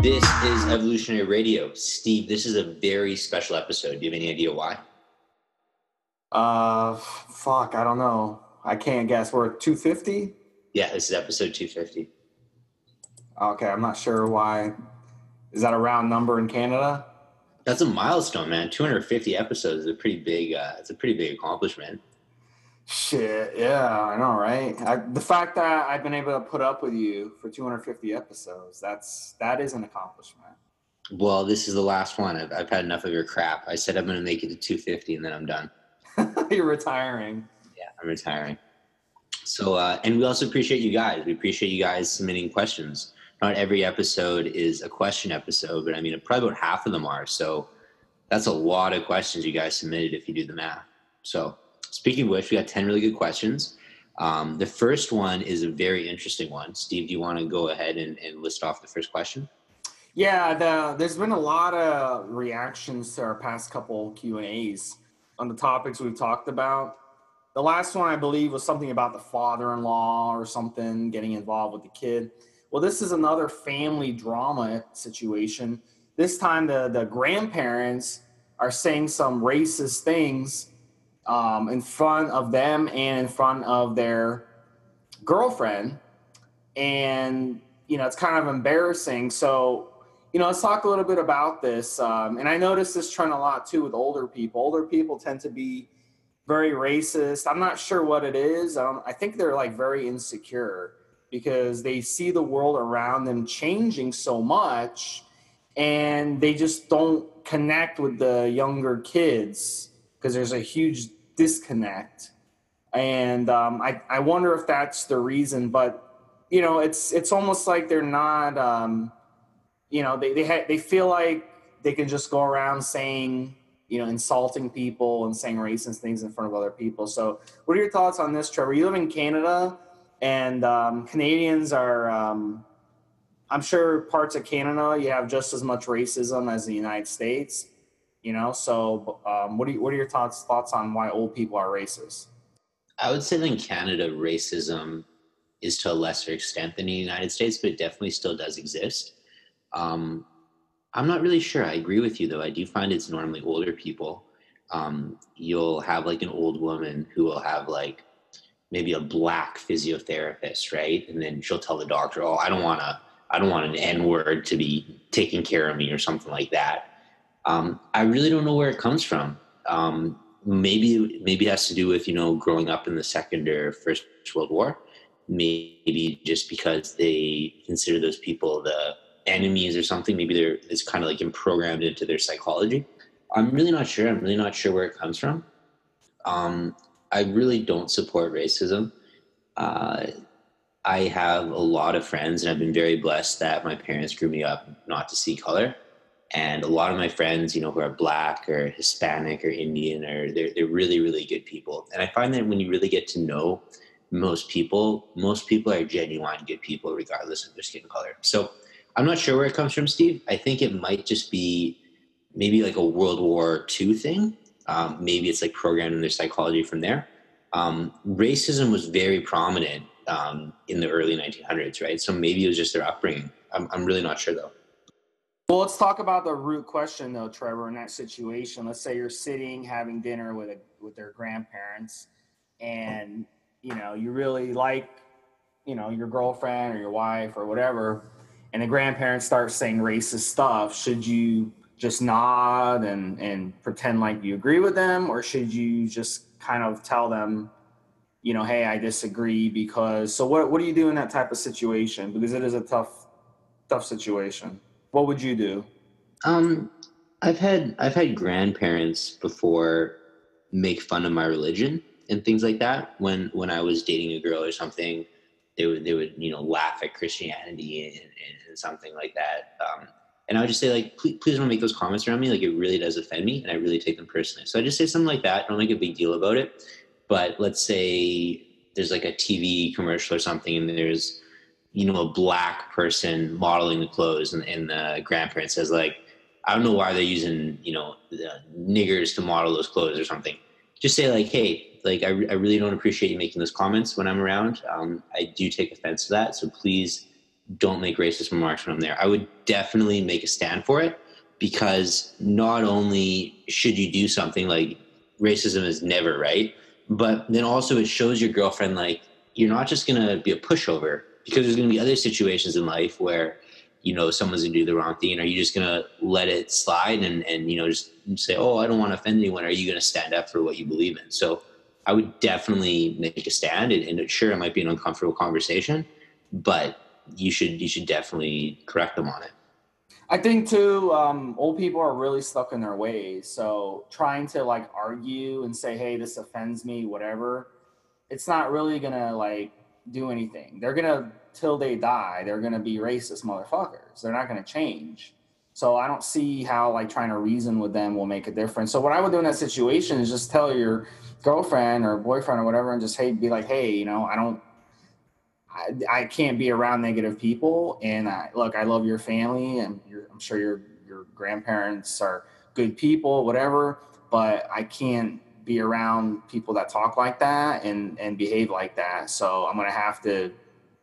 This is Evolutionary Radio. Steve, this is a very special episode. Do you have any idea why? Uh, fuck, I don't know. I can't guess. We're 250? Yeah, this is episode 250. Okay, I'm not sure why. Is that a round number in Canada? That's a milestone, man. 250 episodes is a pretty big. Uh, it's a pretty big accomplishment. Shit, yeah, I know, right? I, the fact that I've been able to put up with you for 250 episodes, that's that is an accomplishment. Well, this is the last one. I've, I've had enough of your crap. I said I'm going to make it to 250 and then I'm done. You're retiring. I'm retiring. So, uh, and we also appreciate you guys. We appreciate you guys submitting questions. Not every episode is a question episode, but I mean, probably about half of them are. So that's a lot of questions you guys submitted if you do the math. So, speaking of which, we got 10 really good questions. Um, the first one is a very interesting one. Steve, do you want to go ahead and, and list off the first question? Yeah, the, there's been a lot of reactions to our past couple Q and A's on the topics we've talked about. The last one, I believe, was something about the father-in-law or something getting involved with the kid. Well, this is another family drama situation. This time, the the grandparents are saying some racist things um, in front of them and in front of their girlfriend, and you know it's kind of embarrassing. So, you know, let's talk a little bit about this. Um, and I noticed this trend a lot too with older people. Older people tend to be very racist. I'm not sure what it is. Um, I think they're like very insecure because they see the world around them changing so much and they just don't connect with the younger kids because there's a huge disconnect. And um, I, I wonder if that's the reason, but you know, it's it's almost like they're not, um, you know, they they ha- they feel like they can just go around saying you know, insulting people and saying racist things in front of other people. So, what are your thoughts on this, Trevor? You live in Canada, and um, Canadians are, um, I'm sure, parts of Canada you have just as much racism as the United States. You know, so um, what do you, what are your thoughts thoughts on why old people are racist? I would say that in Canada, racism is to a lesser extent than the United States, but it definitely still does exist. Um, I'm not really sure. I agree with you though. I do find it's normally older people. Um, you'll have like an old woman who will have like maybe a black physiotherapist, right? And then she'll tell the doctor, "Oh, I don't want to. I don't want an N word to be taking care of me or something like that." Um, I really don't know where it comes from. Um, maybe maybe it has to do with you know growing up in the second or first World War. Maybe just because they consider those people the enemies or something. Maybe they're it's kind of like programmed into their psychology. I'm really not sure. I'm really not sure where it comes from. Um, I really don't support racism. Uh, I have a lot of friends, and I've been very blessed that my parents grew me up not to see color. And a lot of my friends, you know, who are black or Hispanic or Indian, or they're they're really really good people. And I find that when you really get to know most people, most people are genuine good people, regardless of their skin color. So I'm not sure where it comes from, Steve. I think it might just be maybe like a World War II thing. Um, maybe it's like programmed in their psychology from there. Um, racism was very prominent um, in the early 1900s, right? So maybe it was just their upbringing. I'm, I'm really not sure though. Well, let's talk about the root question though, Trevor. In that situation, let's say you're sitting having dinner with a, with their grandparents, and you know you really like you know your girlfriend or your wife or whatever and the grandparents start saying racist stuff, should you just nod and, and pretend like you agree with them, or should you just kind of tell them, you know, hey, I disagree because so what what do you do in that type of situation? Because it is a tough tough situation. What would you do? Um I've had I've had grandparents before make fun of my religion and things like that when when I was dating a girl or something they would they would you know laugh at Christianity and, and, and something like that. Um, and I would just say like, please, please don't make those comments around me. Like it really does offend me, and I really take them personally. So I just say something like that. Don't make a big deal about it. But let's say there's like a TV commercial or something, and there's you know a black person modeling the clothes, and, and the grandparent says like, I don't know why they're using you know niggers to model those clothes or something. Just say like, hey, like I, I really don't appreciate you making those comments when I'm around. Um, I do take offense to that, so please don't make racist remarks when I'm there. I would definitely make a stand for it because not only should you do something like racism is never right, but then also it shows your girlfriend like you're not just to be a pushover because there's to be other situations in life where you know someone's to do the wrong thing are you just to let it slide and and you know just say oh i don't want to offend anyone are you to stand up for what you believe in so i would definitely make a stand and, and sure it might be an uncomfortable conversation but you should you should definitely correct them on it. I think too, um, old people are really stuck in their ways. So trying to like argue and say, "Hey, this offends me," whatever, it's not really gonna like do anything. They're gonna till they die. They're gonna be racist motherfuckers. They're not gonna change. So I don't see how like trying to reason with them will make a difference. So what I would do in that situation is just tell your girlfriend or boyfriend or whatever, and just hey, be like, "Hey, you know, I don't I, I can't be around negative people. And I, look, I love your family, and I'm sure your your grandparents are good people, whatever. But I can't be around people that talk like that and and behave like that. So I'm gonna have to,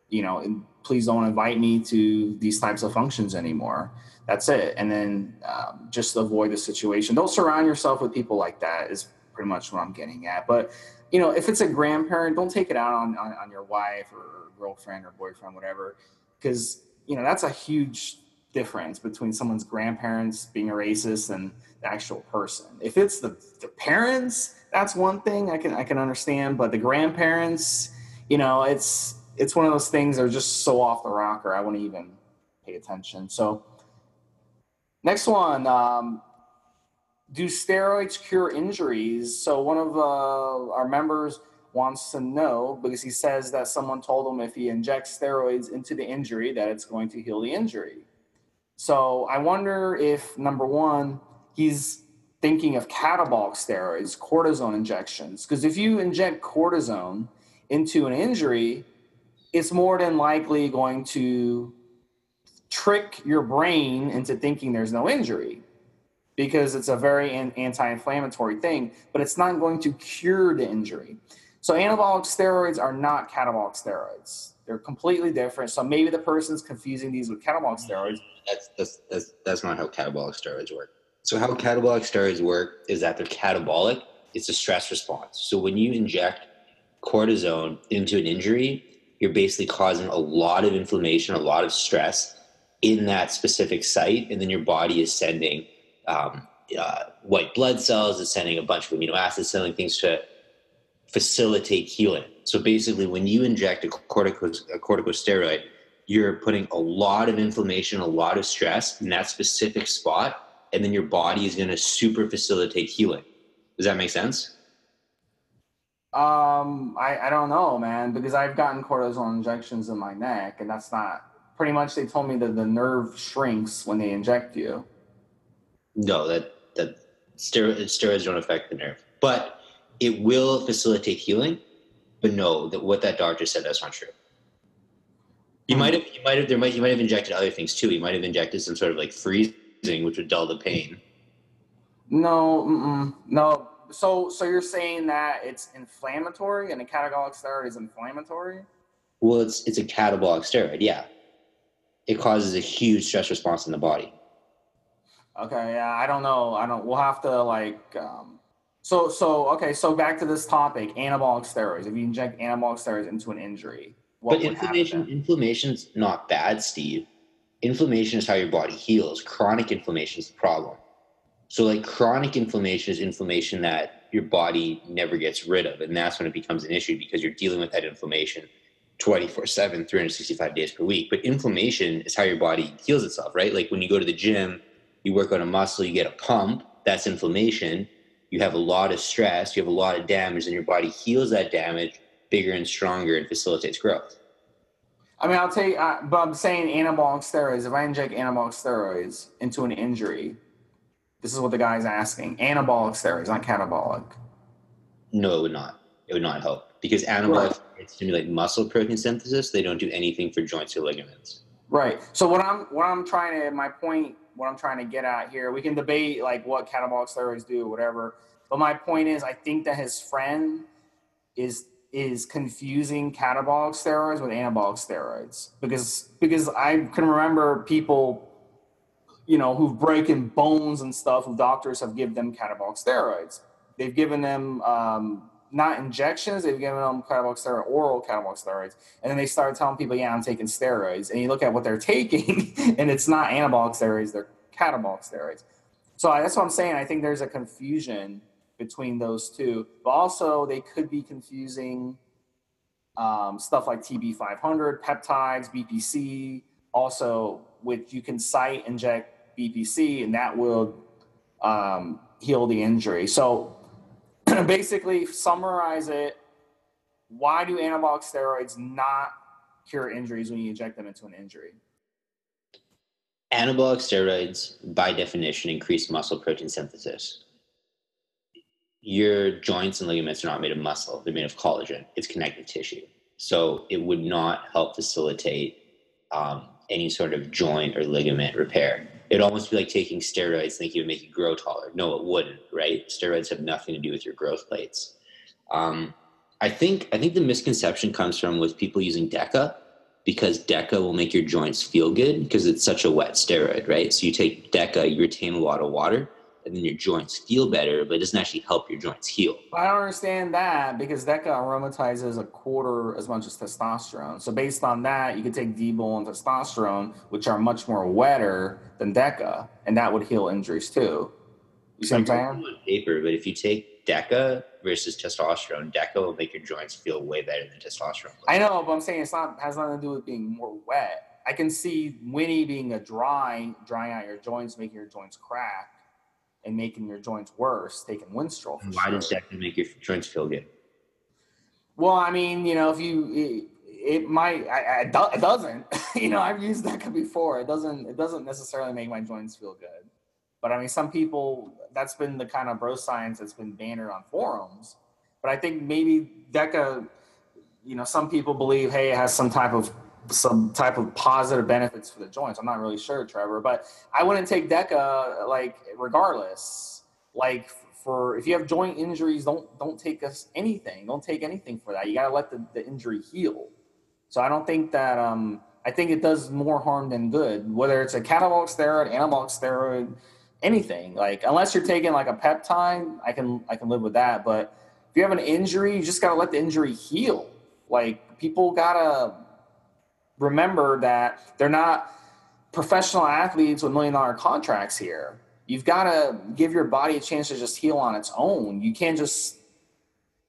you know, please don't invite me to these types of functions anymore. That's it. And then um, just avoid the situation. Don't surround yourself with people like that. Is pretty much what I'm getting at. But you know, if it's a grandparent, don't take it out on, on, on your wife or girlfriend or boyfriend, whatever, because you know that's a huge difference between someone's grandparents being a racist and the actual person. If it's the, the parents, that's one thing I can I can understand, but the grandparents, you know, it's it's one of those things that are just so off the rocker. I wouldn't even pay attention. So next one, um, do steroids cure injuries? So one of uh, our members wants to know because he says that someone told him if he injects steroids into the injury that it's going to heal the injury. So I wonder if number one, he's thinking of catabolic steroids, cortisone injections. Because if you inject cortisone into an injury, it's more than likely going to trick your brain into thinking there's no injury because it's a very anti-inflammatory thing, but it's not going to cure the injury. So anabolic steroids are not catabolic steroids. They're completely different. So maybe the person's confusing these with catabolic steroids. That's that's that's, that's not how catabolic steroids work. So how catabolic steroids work is that they're catabolic. It's a stress response. So when you inject cortisone into an injury, you're basically causing a lot of inflammation, a lot of stress in that specific site, and then your body is sending um, uh, white blood cells, it's sending a bunch of amino acids, sending things to facilitate healing. So basically, when you inject a, a corticosteroid, you're putting a lot of inflammation, a lot of stress in that specific spot, and then your body is going to super facilitate healing. Does that make sense? Um, I, I don't know, man, because I've gotten cortisone injections in my neck, and that's not pretty much. They told me that the nerve shrinks when they inject you. No, that that steroids, steroids don't affect the nerve, but it will facilitate healing, but no, that what that doctor said that's not true. You might have, you might have, there might, you might have injected other things too. You might have injected some sort of like freezing, which would dull the pain. No, no. So, so you're saying that it's inflammatory, and a catabolic steroid is inflammatory? Well, it's it's a catabolic steroid. Yeah, it causes a huge stress response in the body. Okay, yeah, I don't know. I don't. We'll have to like um, so, so okay. So back to this topic: anabolic steroids. If you inject anabolic steroids into an injury, but inflammation, inflammation's not bad, Steve. Inflammation is how your body heals. Chronic inflammation is the problem. So, like chronic inflammation is inflammation that your body never gets rid of, and that's when it becomes an issue because you're dealing with that inflammation 24 7 365 days per week but inflammation is how your body heals itself right like when you go to the gym you work on a muscle you get a pump that's inflammation you have a lot of stress, you have a lot of damage, and your body heals that damage bigger and stronger and facilitates growth. I mean, I'll tell you, uh, but I'm saying anabolic steroids. If I inject anabolic steroids into an injury, this is what the guy's asking: anabolic steroids, not catabolic. No, it would not. It would not help because anabolic right. stimulate muscle protein synthesis. They don't do anything for joints or ligaments. Right. So what I'm what I'm trying to my point what I'm trying to get at here. We can debate like what catabolic steroids do, or whatever. But my point is, I think that his friend is is confusing catabolic steroids with anabolic steroids because because I can remember people, you know, who've broken bones and stuff, who doctors have given them catabolic steroids. They've given them um, not injections, they've given them catabolic steroid, oral catabolic steroids. And then they started telling people, yeah, I'm taking steroids. And you look at what they're taking, and it's not anabolic steroids, they're catabolic steroids. So that's what I'm saying. I think there's a confusion between those two. But also, they could be confusing um, stuff like TB500, peptides, BPC, also, which you can site inject BPC, and that will um, heal the injury. So basically, summarize it. Why do anabolic steroids not cure injuries when you inject them into an injury? Anabolic steroids, by definition, increase muscle protein synthesis your joints and ligaments are not made of muscle they're made of collagen it's connective tissue so it would not help facilitate um, any sort of joint or ligament repair it'd almost be like taking steroids thinking it would make you grow taller. No it wouldn't right? Steroids have nothing to do with your growth plates. Um, i think i think the misconception comes from with people using deca because deca will make your joints feel good because it's such a wet steroid right? So you take deca you retain a lot of water and then your joints feel better, but it doesn't actually help your joints heal. I don't understand that because DECA aromatizes a quarter as much as testosterone. So based on that, you could take Dbol and testosterone, which are much more wetter than DECA, and that would heal injuries too. You see what I'm saying? On paper, but if you take DECA versus testosterone, DECA will make your joints feel way better than testosterone. I know, but I'm saying it's not has nothing to do with being more wet. I can see Winnie being a dry, drying out your joints, making your joints crack and making your joints worse, taking Winstrol. Why sure. does that make your joints feel good? Well, I mean, you know, if you it, it might, I, I, it doesn't. you know, I've used that before. It doesn't. It doesn't necessarily make my joints feel good. But I mean, some people. That's been the kind of bro science that's been bannered on forums. But I think maybe DECA. You know, some people believe, hey, it has some type of some type of positive benefits for the joints. I'm not really sure, Trevor, but I wouldn't take DECA like regardless. Like for if you have joint injuries, don't don't take us anything. Don't take anything for that. You gotta let the, the injury heal. So I don't think that um I think it does more harm than good, whether it's a catabolic steroid, anabolic steroid, anything. Like unless you're taking like a peptide, I can I can live with that. But if you have an injury, you just gotta let the injury heal. Like people gotta remember that they're not professional athletes with million dollar contracts here. You've got to give your body a chance to just heal on its own. You can't just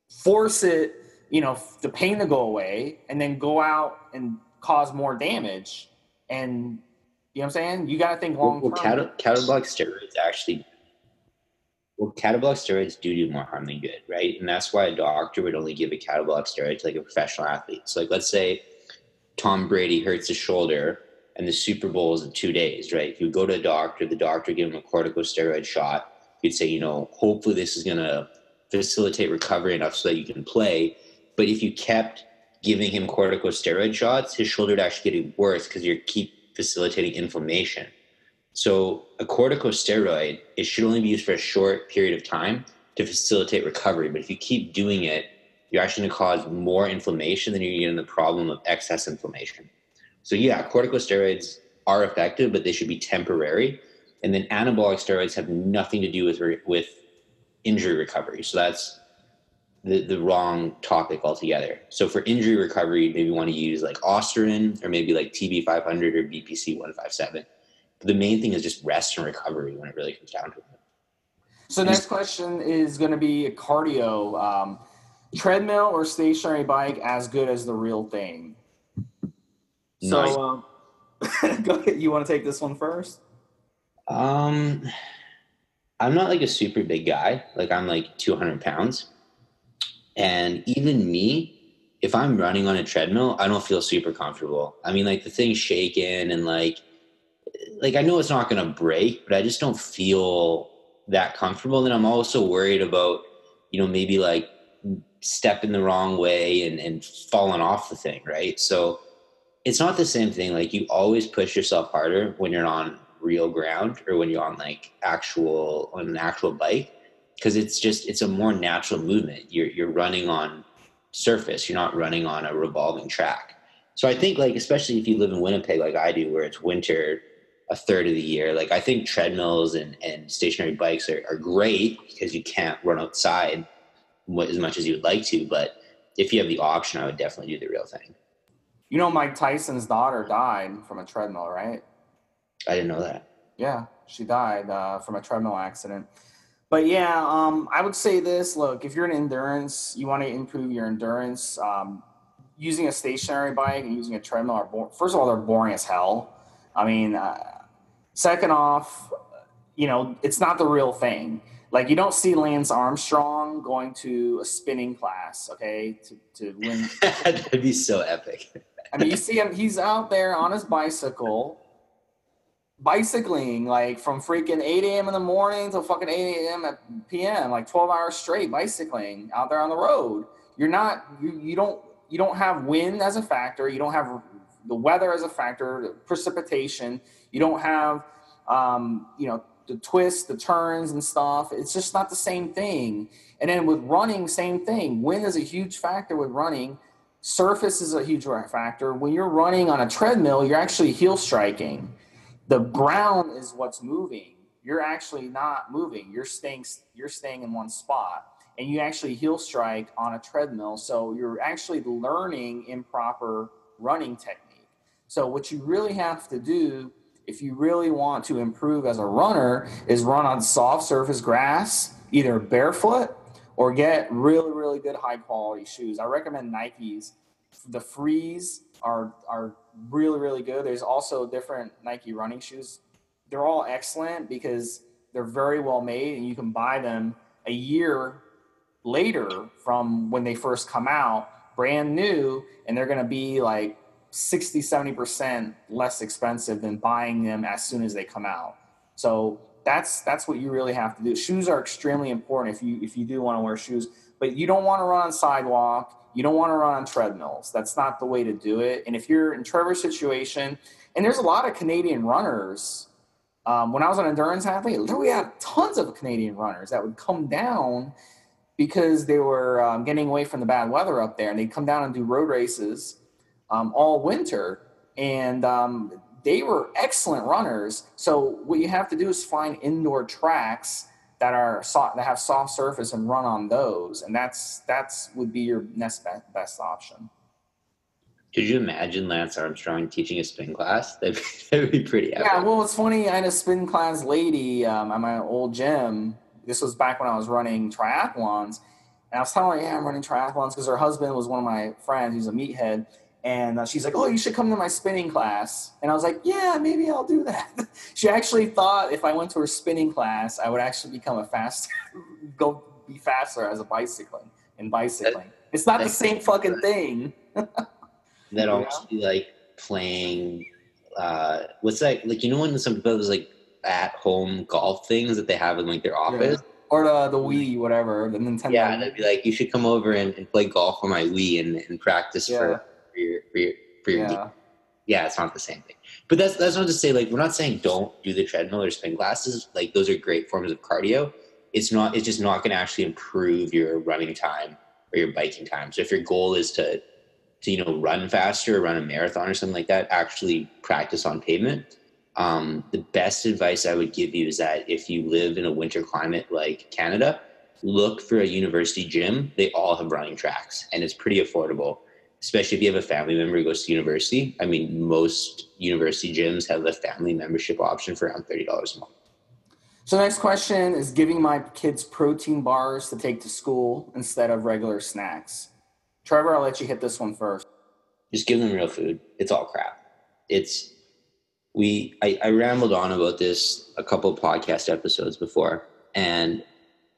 force it, you know, the pain to go away and then go out and cause more damage. And you know what I'm saying? You got to think long term. Well, well catabolic steroids actually, well, catabolic steroids do do more harm than good, right? And that's why a doctor would only give a catabolic steroid to like a professional athlete. So, like, let's say Tom Brady hurts his shoulder and the Super Bowl is in two days, right? If you go to a doctor, the doctor give him a corticosteroid shot, you'd say, you know, hopefully this is going to facilitate recovery enough so that you can play. But if you kept giving him corticosteroid shots, his shoulder would actually get worse because you keep facilitating inflammation. So a corticosteroid, it should only be used for a short period of time to facilitate recovery. But if you keep doing it you're actually going to cause more inflammation than you're getting the problem of excess inflammation. So yeah, corticosteroids are effective, but they should be temporary. And then anabolic steroids have nothing to do with with injury recovery. So that's the, the wrong topic altogether. So for injury recovery, maybe want to use like Ostarine or maybe like TB500 or BPC 157. But the main thing is just rest and recovery when it really comes down to it. So next question is going to be cardio. Um, treadmill or stationary bike as good as the real thing? Nice. So, um, go ahead. You want to take this one first? Um, I'm not like a super big guy. Like I'm like 200 pounds, and even me, if I'm running on a treadmill, I don't feel super comfortable. I mean, like the thing's shaking and like, like I know it's not gonna break, but I just don't feel that comfortable. And I'm also worried about, you know, maybe like stepping the wrong way and, and falling off the thing, right? So it's not the same thing. Like you always push yourself harder when you're on real ground or when you're on like actual on an actual bike because it's just it's a more natural movement. You're you're running on surface. You're not running on a revolving track. So I think like especially if you live in Winnipeg like I do, where it's winter a third of the year, like I think treadmills and, and stationary bikes are, are great because you can't run outside as much as you would like to. But if you have the option, I would definitely do the real thing. You know, Mike Tyson's daughter died from a treadmill, right? I didn't know that. Yeah, she died uh, from a treadmill accident. But yeah, um, I would say this: look, if you're an endurance, you want to improve your endurance. Um, using a stationary bike and using a treadmill are bo- first of all they're boring as hell. I mean, uh, second off, you know, it's not the real thing. Like you don't see Lance Armstrong going to a spinning class, okay, to, to win. That'd be so epic. I mean, you see him; he's out there on his bicycle, bicycling like from freaking 8 a.m. in the morning till fucking 8 a.m. at p.m. like 12 hours straight bicycling out there on the road. You're not you, you don't you don't have wind as a factor. You don't have the weather as a factor, precipitation. You don't have um, you know the twists, the turns and stuff. It's just not the same thing. And then with running, same thing. Wind is a huge factor with running. Surface is a huge factor. When you're running on a treadmill, you're actually heel striking the ground is what's moving you're actually not moving you're staying you're staying in one spot and you actually heel strike on a treadmill so you're actually learning improper running technique so what you really have to do if you really want to improve as a runner is run on soft surface grass either barefoot or get really really good high quality shoes i recommend nikes the freeze are are really really good. There's also different Nike running shoes. They're all excellent because they're very well made, and you can buy them a year later from when they first come out, brand new, and they're going to be like 60 70% less expensive than buying them as soon as they come out. So that's that's what you really have to do. Shoes are extremely important if you if you do want to wear shoes, but you don't want to run on sidewalk you don't want to run on treadmills. That's not the way to do it. And if you're in Trevor's situation, and there's a lot of Canadian runners. Um, when I was an endurance athlete, we had tons of Canadian runners that would come down because they were um, getting away from the bad weather up there, and they'd come down and do road races um, all winter. And um, they were excellent runners. So what you have to do is find indoor tracks that are soft, that have soft surface and run on those, and that's that's would be your next best, best option. Could you imagine Lance Armstrong teaching a spin class? That'd be, that'd be pretty. Epic. Yeah, well, it's funny. I had a spin class lady um, at my old gym. This was back when I was running triathlons, and I was telling her, "Yeah, I'm running triathlons," because her husband was one of my friends. He's a meathead, and uh, she's like, "Oh, you should come to my spinning class." And I was like, "Yeah, maybe I'll do that." she actually thought if I went to her spinning class, I would actually become a faster, go be faster as a bicycling in bicycling. That, it's not the same fucking thing. that almost be like playing. Uh, what's that? Like you know when some people those like at home golf things that they have in like their office. Yeah or the the Wii, whatever, the Nintendo. Yeah, they'd be like, you should come over and, and play golf on my Wii and, and practice yeah. for for your for your, for your yeah. yeah, it's not the same thing. But that's that's not to say like we're not saying don't do the treadmill or spin classes. Like those are great forms of cardio. It's not. It's just not going to actually improve your running time or your biking time. So if your goal is to to you know run faster, run a marathon or something like that, actually practice on pavement. Um, the best advice I would give you is that if you live in a winter climate like Canada, look for a university gym. They all have running tracks, and it's pretty affordable especially if you have a family member who goes to university. I mean, most university gyms have a family membership option for around thirty dollars a month. So, next question is giving my kids protein bars to take to school instead of regular snacks. Trevor, I'll let you hit this one first. Just give them real food. It's all crap. It's we. I, I rambled on about this a couple podcast episodes before, and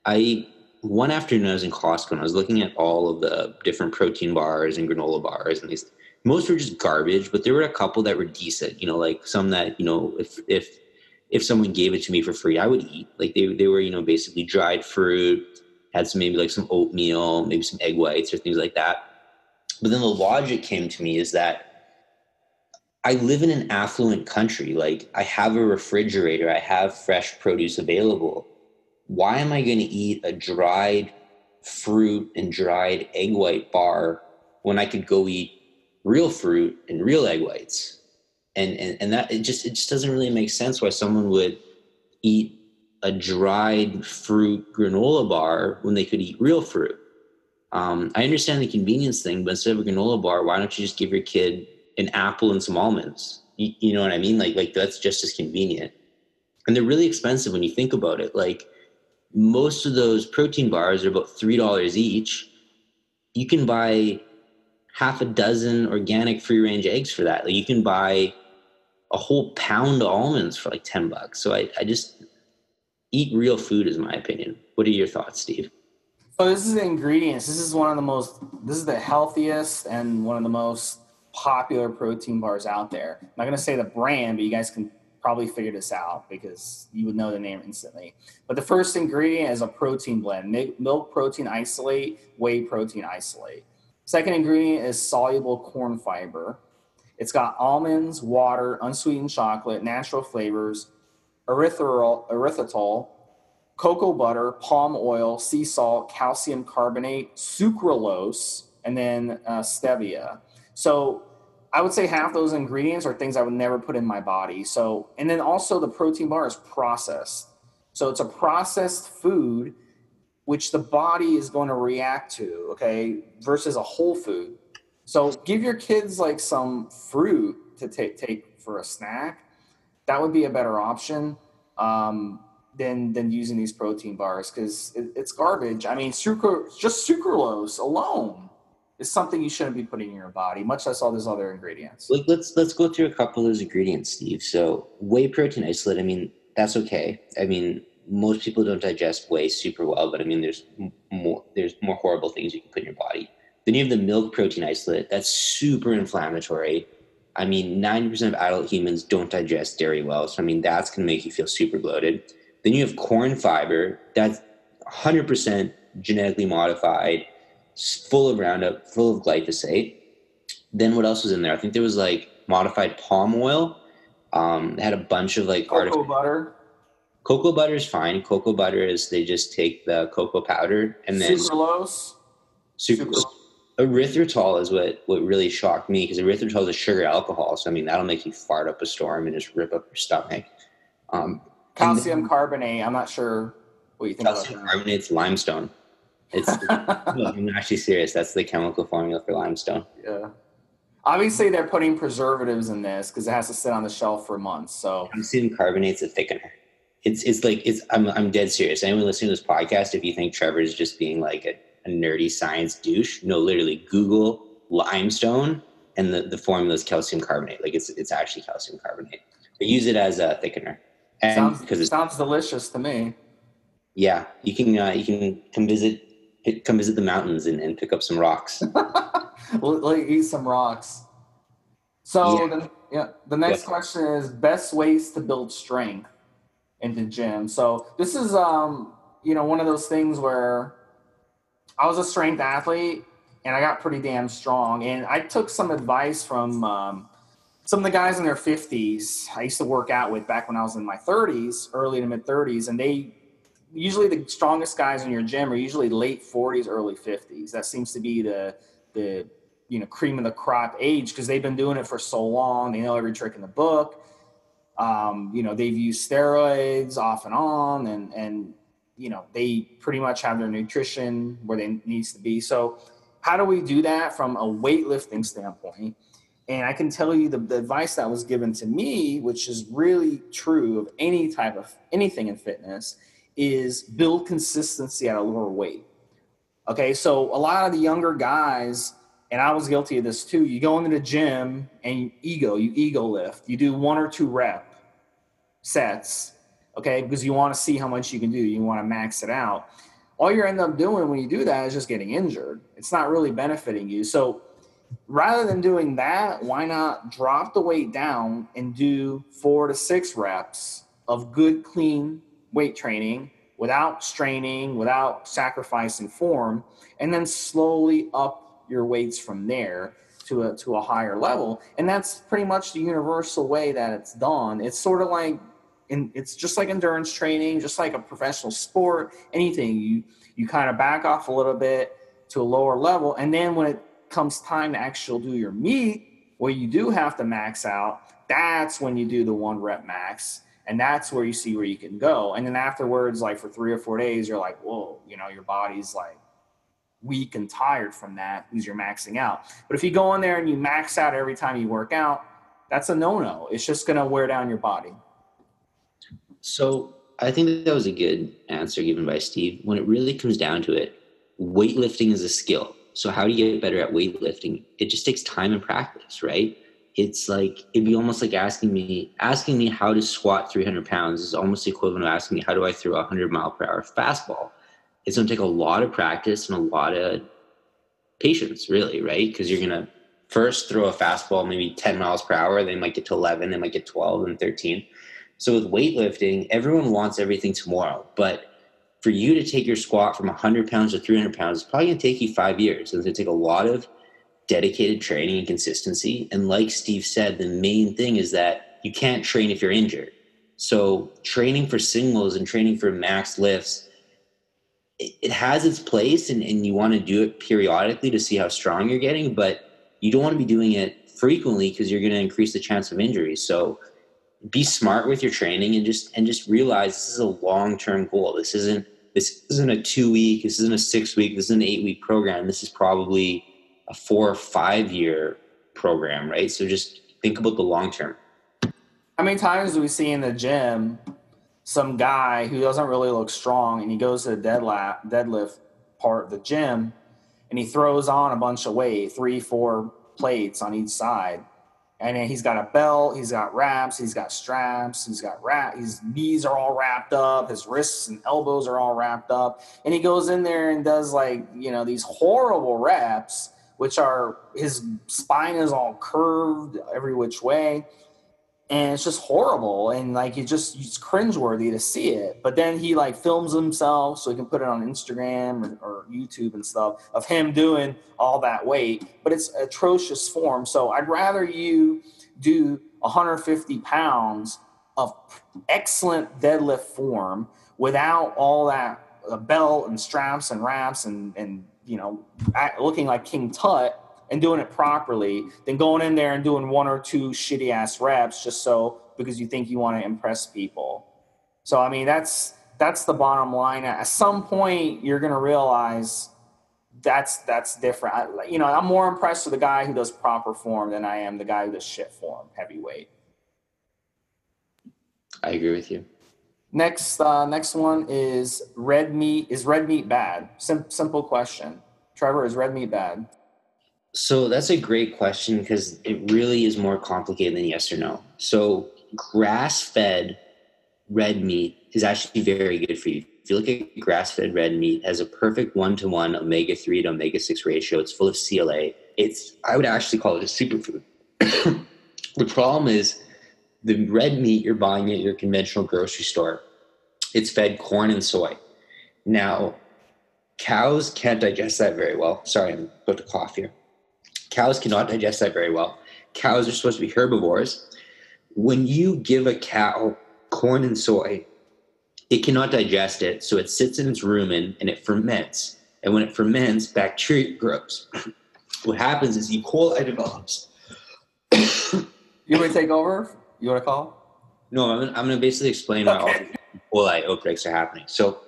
I one afternoon I was in Costco and I was looking at all of the different protein bars and granola bars and these most were just garbage, but there were a couple that were decent, you know, like some that, you know, if if if someone gave it to me for free, I would eat. Like they they were, you know, basically dried fruit, had some maybe like some oatmeal, maybe some egg whites or things like that. But then the logic came to me is that I live in an affluent country. Like I have a refrigerator, I have fresh produce available. Why am I going to eat a dried fruit and dried egg white bar when I could go eat real fruit and real egg whites? And, and, and that it just it just doesn't really make sense why someone would eat a dried fruit granola bar when they could eat real fruit. Um, I understand the convenience thing, but instead of a granola bar, why don't you just give your kid an apple and some almonds? You, you know what I mean? Like like that's just as convenient. And they're really expensive when you think about it. Like most of those protein bars are about three dollars each. You can buy half a dozen organic free range eggs for that. Like you can buy a whole pound of almonds for like 10 bucks. So I, I just eat real food is my opinion. What are your thoughts, Steve? So this is the ingredients. This is one of the most this is the healthiest and one of the most popular protein bars out there. I'm not gonna say the brand, but you guys can probably figure this out because you would know the name instantly. But the first ingredient is a protein blend: milk protein isolate, whey protein isolate. Second ingredient is soluble corn fiber. It's got almonds, water, unsweetened chocolate, natural flavors, erythritol, erythritol, cocoa butter, palm oil, sea salt, calcium carbonate, sucralose, and then uh, stevia. So I would say half those ingredients are things I would never put in my body. So, and then also the protein bar is processed. So it's a processed food which the body is going to react to, okay, versus a whole food. So give your kids like some fruit to take take for a snack. That would be a better option um, than than using these protein bars because it, it's garbage. I mean, sucr just sucralose alone is something you shouldn't be putting in your body, much less all those other ingredients. Like let's let's go through a couple of those ingredients, Steve. So whey protein isolate. I mean, that's okay. I mean, most people don't digest whey super well, but I mean, there's more there's more horrible things you can put in your body. Then you have the milk protein isolate. That's super inflammatory. I mean, 90% of adult humans don't digest dairy well. So, I mean, that's going to make you feel super bloated. Then you have corn fiber. That's 100% genetically modified, full of Roundup, full of glyphosate. Then what else was in there? I think there was like modified palm oil. Um, it had a bunch of like cocoa artificial- butter Cocoa butter is fine. Cocoa butter is they just take the cocoa powder and then sucralose. Sucralose. Erythritol is what what really shocked me because erythritol is a sugar alcohol. So I mean that'll make you fart up a storm and just rip up your stomach. Um, calcium then, carbonate. I'm not sure what you think. Calcium carbonate's limestone. It's no, I'm actually serious. That's the chemical formula for limestone. Yeah. Obviously, they're putting preservatives in this because it has to sit on the shelf for months. So calcium carbonate's a thickener it's it's like it's I'm I'm dead serious. Anyone listening to this podcast, if you think Trevor is just being like a, a nerdy science douche, no, literally Google limestone and the, the formula is calcium carbonate. Like it's it's actually calcium carbonate. They use it as a thickener. And sounds, because it sounds delicious to me. Yeah, you can uh, you can come visit come visit the mountains and, and pick up some rocks. we'll, eat some rocks. So yeah. the, yeah, the next yeah. question is best ways to build strength in the gym. So this is um, you know, one of those things where I was a strength athlete and I got pretty damn strong. And I took some advice from um, some of the guys in their 50s I used to work out with back when I was in my 30s, early to mid 30s, and they usually the strongest guys in your gym are usually late 40s, early 50s. That seems to be the the you know cream of the crop age because they've been doing it for so long. They know every trick in the book. Um, you know, they've used steroids off and on, and and you know they pretty much have their nutrition where they needs to be. So, how do we do that from a weightlifting standpoint? And I can tell you the, the advice that was given to me, which is really true of any type of anything in fitness, is build consistency at a lower weight. Okay, so a lot of the younger guys and I was guilty of this too. You go into the gym and you ego, you ego lift. You do one or two rep sets, okay, because you want to see how much you can do. You want to max it out. All you end up doing when you do that is just getting injured. It's not really benefiting you. So rather than doing that, why not drop the weight down and do four to six reps of good, clean weight training without straining, without sacrificing form, and then slowly up your weights from there to a to a higher level. And that's pretty much the universal way that it's done. It's sort of like in, it's just like endurance training, just like a professional sport, anything. You you kind of back off a little bit to a lower level, and then when it comes time to actually do your meet, where you do have to max out, that's when you do the one rep max and that's where you see where you can go. And then afterwards like for three or four days you're like whoa you know your body's like weak and tired from that because you're maxing out. But if you go in there and you max out every time you work out that's a no-no. It's just going to wear down your body. So i think that was a good answer given by steve. When it really comes down to it weightlifting is a skill. So how do you get better at weightlifting? It just takes time and practice right it's like it'd be almost like asking me asking me how to squat 300 pounds is almost equivalent to asking me how do I throw a 100 mile per hour fastball. It's going to take a lot of practice and a lot of patience, really, right? Because you're going to first throw a fastball maybe 10 miles per hour, they might get to 11, they might get 12 and 13. So with weightlifting, everyone wants everything tomorrow, but for you to take your squat from 100 pounds to 300 pounds, it's probably going to take you five years. It's going to take a lot of dedicated training and consistency. And like Steve said, the main thing is that you can't train if you're injured. So training for singles and training for max lifts, it, it has its place and, and you want to do it periodically to see how strong you're getting, but you don't want to be doing it frequently because you're going to increase the chance of injury. So be smart with your training and just and just realize this is a long-term goal. This isn't this isn't a two week, this isn't a six week, this is an eight week program. This is probably a four or five year program, right? So just think about the long term. How many times do we see in the gym some guy who doesn't really look strong and he goes to the deadlift, deadlift part of the gym and he throws on a bunch of weight, three, four plates on each side. And he's got a belt, he's got wraps, he's got straps, he's got wrap, his knees are all wrapped up, his wrists and elbows are all wrapped up. And he goes in there and does like, you know, these horrible reps which are his spine is all curved every which way. And it's just horrible. And like it just it's cringeworthy to see it. But then he like films himself so he can put it on Instagram or, or YouTube and stuff of him doing all that weight. But it's atrocious form. So I'd rather you do 150 pounds of excellent deadlift form without all that uh, belt and straps and wraps and, and you know, looking like King Tut and doing it properly than going in there and doing one or two shitty ass reps just so because you think you want to impress people. So I mean that's that's the bottom line. At some point you're going to realize that's that's different. I, you know, I'm more impressed with the guy who does proper form than I am the guy who does shit form, heavyweight. I agree with you. Next, uh, next one is red meat. Is red meat bad? Sim- simple question. Trevor, is red meat bad? So that's a great question because it really is more complicated than yes or no. So grass-fed red meat is actually very good for you. If you look at grass-fed red meat, has a perfect one-to-one omega-3 to omega-6 ratio. It's full of CLA. It's I would actually call it a superfood. the problem is the red meat you're buying at your conventional grocery store, it's fed corn and soy. Now, cows can't digest that very well. Sorry, I'm about to cough here. Cows cannot digest that very well. Cows are supposed to be herbivores. When you give a cow corn and soy, it cannot digest it, so it sits in its rumen and it ferments. And when it ferments, bacteria grows. what happens is E. coli develops. you want to take over? You want to call? No, I'm, I'm going to basically explain okay. why all the outbreaks are happening. So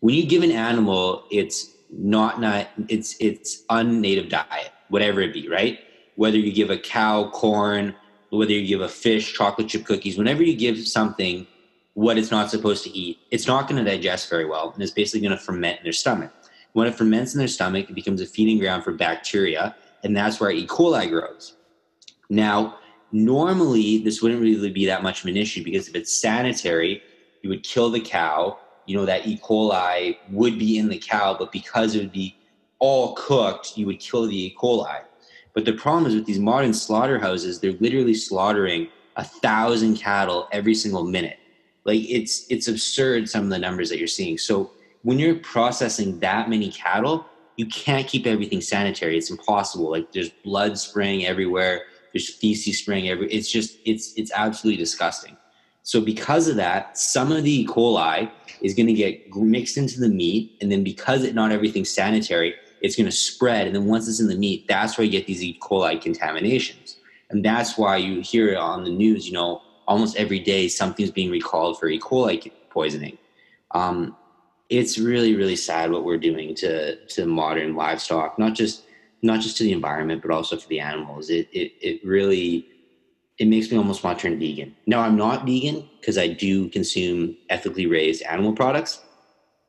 when you give an animal its not not it's it's unnative diet, whatever it be, right? Whether you give a cow corn, whether you give a fish chocolate chip cookies, whenever you give something what it's not supposed to eat, it's not going to digest very well, and it's basically going to ferment in their stomach. When it ferments in their stomach, it becomes a feeding ground for bacteria, and that's where E. coli grows. Now, Normally, this wouldn't really be that much of an issue because if it's sanitary, you would kill the cow. You know, that E. coli would be in the cow, but because it would be all cooked, you would kill the E. coli. But the problem is with these modern slaughterhouses, they're literally slaughtering a thousand cattle every single minute. Like it's it's absurd some of the numbers that you're seeing. So when you're processing that many cattle, you can't keep everything sanitary. It's impossible. Like there's blood spraying everywhere. There's feces spraying every. It's just it's it's absolutely disgusting. So because of that, some of the E. coli is going to get mixed into the meat, and then because it not everything's sanitary, it's going to spread. And then once it's in the meat, that's where you get these E. coli contaminations. And that's why you hear on the news, you know, almost every day something's being recalled for E. coli poisoning. Um, it's really, really sad what we're doing to to modern livestock, not just not just to the environment, but also for the animals. It it it really it makes me almost want to turn vegan. Now I'm not vegan because I do consume ethically raised animal products,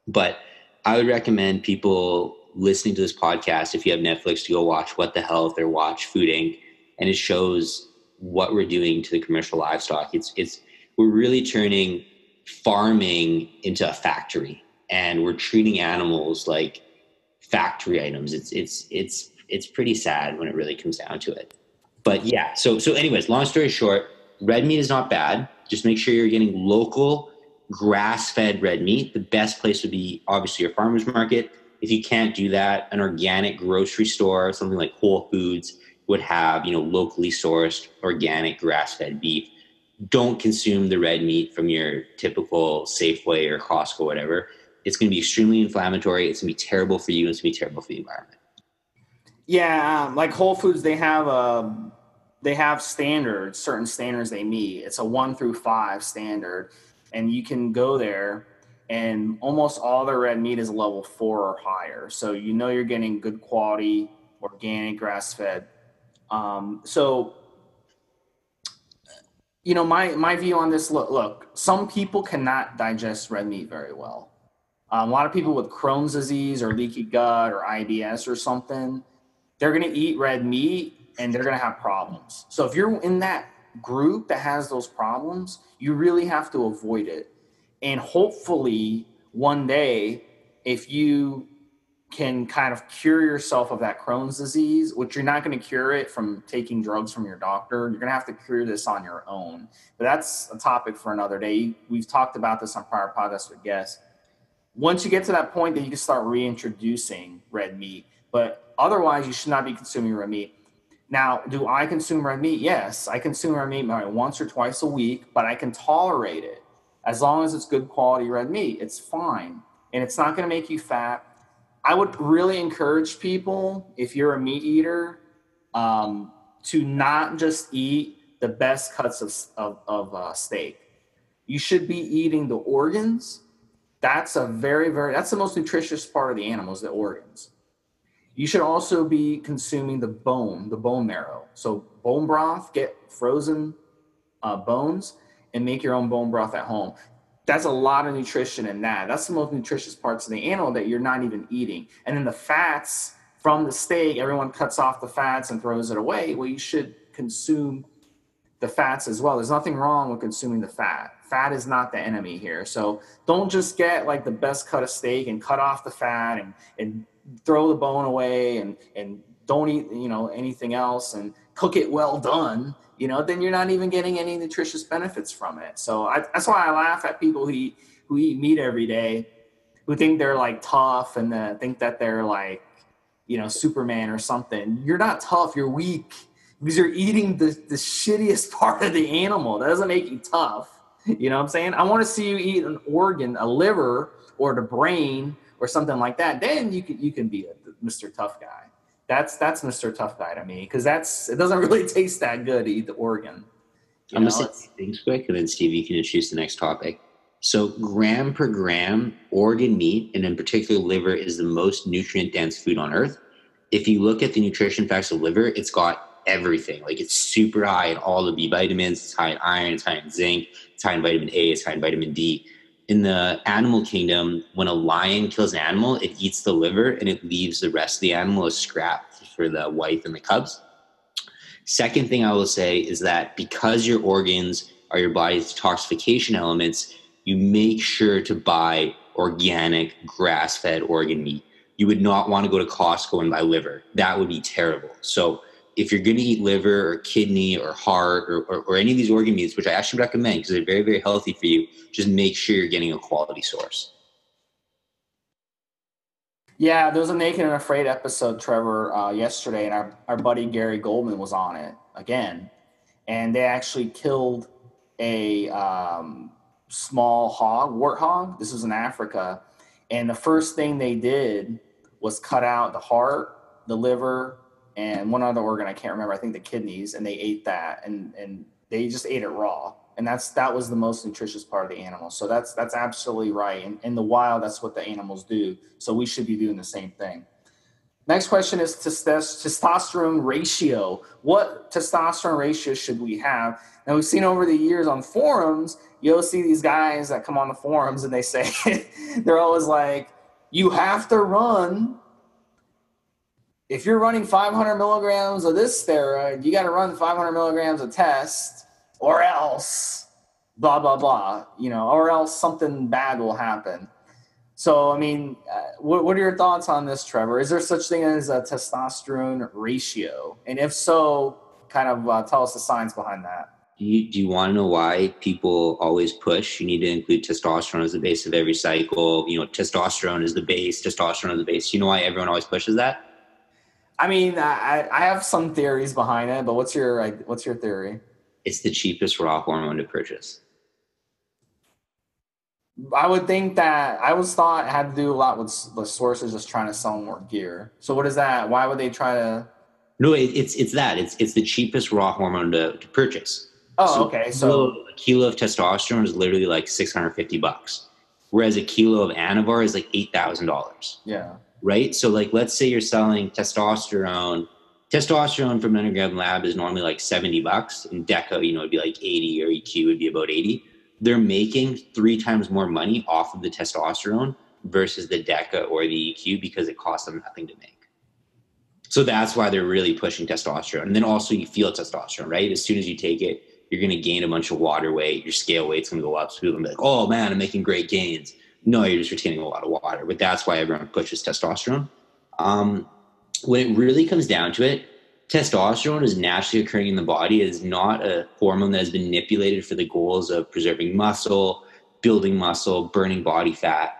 but I would recommend people listening to this podcast if you have Netflix to go watch What the Health or watch Food Inc. and it shows what we're doing to the commercial livestock. It's it's we're really turning farming into a factory and we're treating animals like factory items. It's it's it's it's pretty sad when it really comes down to it. But yeah, so so anyways, long story short, red meat is not bad. Just make sure you're getting local grass-fed red meat. The best place would be obviously your farmers market. If you can't do that, an organic grocery store, something like Whole Foods would have, you know, locally sourced organic grass-fed beef. Don't consume the red meat from your typical Safeway or Costco, or whatever it's going to be extremely inflammatory. It's going to be terrible for you. It's going to be terrible for the environment. Yeah, um, like Whole Foods, they have a um, they have standards, certain standards they meet. It's a one through five standard, and you can go there, and almost all their red meat is level four or higher. So you know you're getting good quality, organic, grass fed. Um, so you know my my view on this look look some people cannot digest red meat very well um, a lot of people with Crohn's disease or leaky gut or IBS or something, they're going to eat red meat and they're going to have problems. So if you're in that group that has those problems, you really have to avoid it. And hopefully, one day, if you can kind of cure yourself of that Crohn's disease, which you're not going to cure it from taking drugs from your doctor. You're going to have to cure this on your own. But that's a topic for another day. We've talked about this on prior podcasts with guests once you get to that point, then you can start reintroducing red meat. But otherwise, you should not be consuming red meat. Now, do I consume red meat? Yes, I consume red meat maybe once or twice a week, but I can tolerate it as long as it's good quality red meat. It's fine, and it's not going to make you fat. I would really encourage people, if you're a meat eater, um, to not just eat the best cuts of, of, of uh, steak. You should be eating the organs that's a very, very, that's the most nutritious part of the animals, the organs. You should also be consuming the bone, the bone marrow. So bone broth, get frozen uh, bones and make your own bone broth at home. That's a lot of nutrition in that. That's the most nutritious parts of the animal that you're not even eating. And then the fats from the steak, everyone cuts off the fats and throws it away. Well, you should consume the fats as well. There's nothing wrong with consuming the fat fat is not the enemy here. So don't just get like the best cut of steak and cut off the fat and, and throw the bone away and, and don't eat, you know, anything else and cook it well done, you know, then you're not even getting any nutritious benefits from it. So I, that's why I laugh at people who eat, who eat meat every day, who think they're like tough and uh, think that they're like, you know, Superman or something. You're not tough. You're weak because you're eating the, the shittiest part of the animal. That doesn't make you tough you know what I'm saying? I want to see you eat an organ, a liver, or the brain, or something like that. Then you can you can be a Mr. Tough Guy. That's that's Mr. Tough Guy to me because that's it doesn't really taste that good to eat the organ. I'm gonna say things quick, and then Steve, you can introduce the next topic. So, gram per gram, organ meat, and in particular liver, is the most nutrient dense food on earth. If you look at the nutrition facts of liver, it's got everything. Like it's super high in all the B vitamins. It's high in iron. It's high in zinc. It's high in vitamin A. It's high in vitamin D. In the animal kingdom, when a lion kills an animal, it eats the liver and it leaves the rest of the animal as scrap for the wife and the cubs. Second thing I will say is that because your organs are your body's detoxification elements, you make sure to buy organic grass fed organ meat. You would not want to go to Costco and buy liver. That would be terrible. So if you're going to eat liver or kidney or heart or, or, or any of these organ meats, which I actually recommend because they're very, very healthy for you, just make sure you're getting a quality source. Yeah, there was a Naked and Afraid episode, Trevor, uh, yesterday, and our, our buddy Gary Golding was on it again. And they actually killed a um, small hog, warthog. This was in Africa. And the first thing they did was cut out the heart, the liver, and one other organ I can't remember. I think the kidneys, and they ate that, and and they just ate it raw. And that's that was the most nutritious part of the animal. So that's that's absolutely right. And in the wild, that's what the animals do. So we should be doing the same thing. Next question is testosterone ratio. What testosterone ratio should we have? And we've seen over the years on forums, you'll see these guys that come on the forums and they say, they're always like, you have to run. If you're running 500 milligrams of this steroid, you got to run 500 milligrams of test or else blah, blah, blah, you know, or else something bad will happen. So, I mean, uh, what, what are your thoughts on this, Trevor? Is there such thing as a testosterone ratio? And if so, kind of uh, tell us the science behind that. Do you, do you want to know why people always push? You need to include testosterone as the base of every cycle. You know, testosterone is the base, testosterone is the base. You know why everyone always pushes that? I mean, I, I have some theories behind it, but what's your what's your theory? It's the cheapest raw hormone to purchase. I would think that I was thought it had to do a lot with the sources just trying to sell more gear. So what is that? Why would they try to? No, it, it's it's that it's it's the cheapest raw hormone to, to purchase. Oh, so okay. So a kilo of testosterone is literally like six hundred fifty bucks, whereas a kilo of Anavar is like eight thousand dollars. Yeah. Right. So like, let's say you're selling testosterone. Testosterone from Underground Lab is normally like seventy bucks, and Deca, you know, would be like eighty, or EQ would be about eighty they're making three times more money off of the testosterone versus the DECA or the EQ because it costs them nothing to make. So that's why they're really pushing testosterone. And then also you feel testosterone, right? As soon as you take it, you're going to gain a bunch of water weight. Your scale weight's going to go up. So people will be like, oh man, I'm making great gains. No, you're just retaining a lot of water. But that's why everyone pushes testosterone. Um, when it really comes down to it, testosterone is naturally occurring in the body. It is not a hormone that has been manipulated for the goals of preserving muscle, building muscle, burning body fat.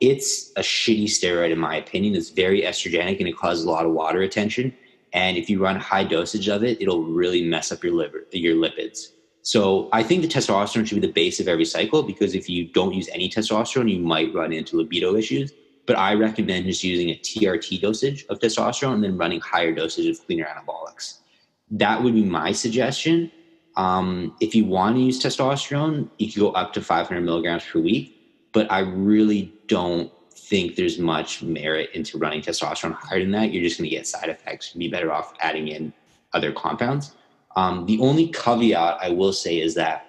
It's a shitty steroid, in my opinion. It's very estrogenic and it causes a lot of water retention. And if you run high dosage of it, it'll really mess up your liver, your lipids. So I think the testosterone should be the base of every cycle because if you don't use any testosterone, you might run into libido issues but I recommend just using a TRT dosage of testosterone and then running higher dosage of cleaner anabolics. That would be my suggestion. Um, if you want to use testosterone, you can go up to 500 milligrams per week, but I really don't think there's much merit into running testosterone higher than that. You're just going to get side effects. You'd be better off adding in other compounds. Um, the only caveat I will say is that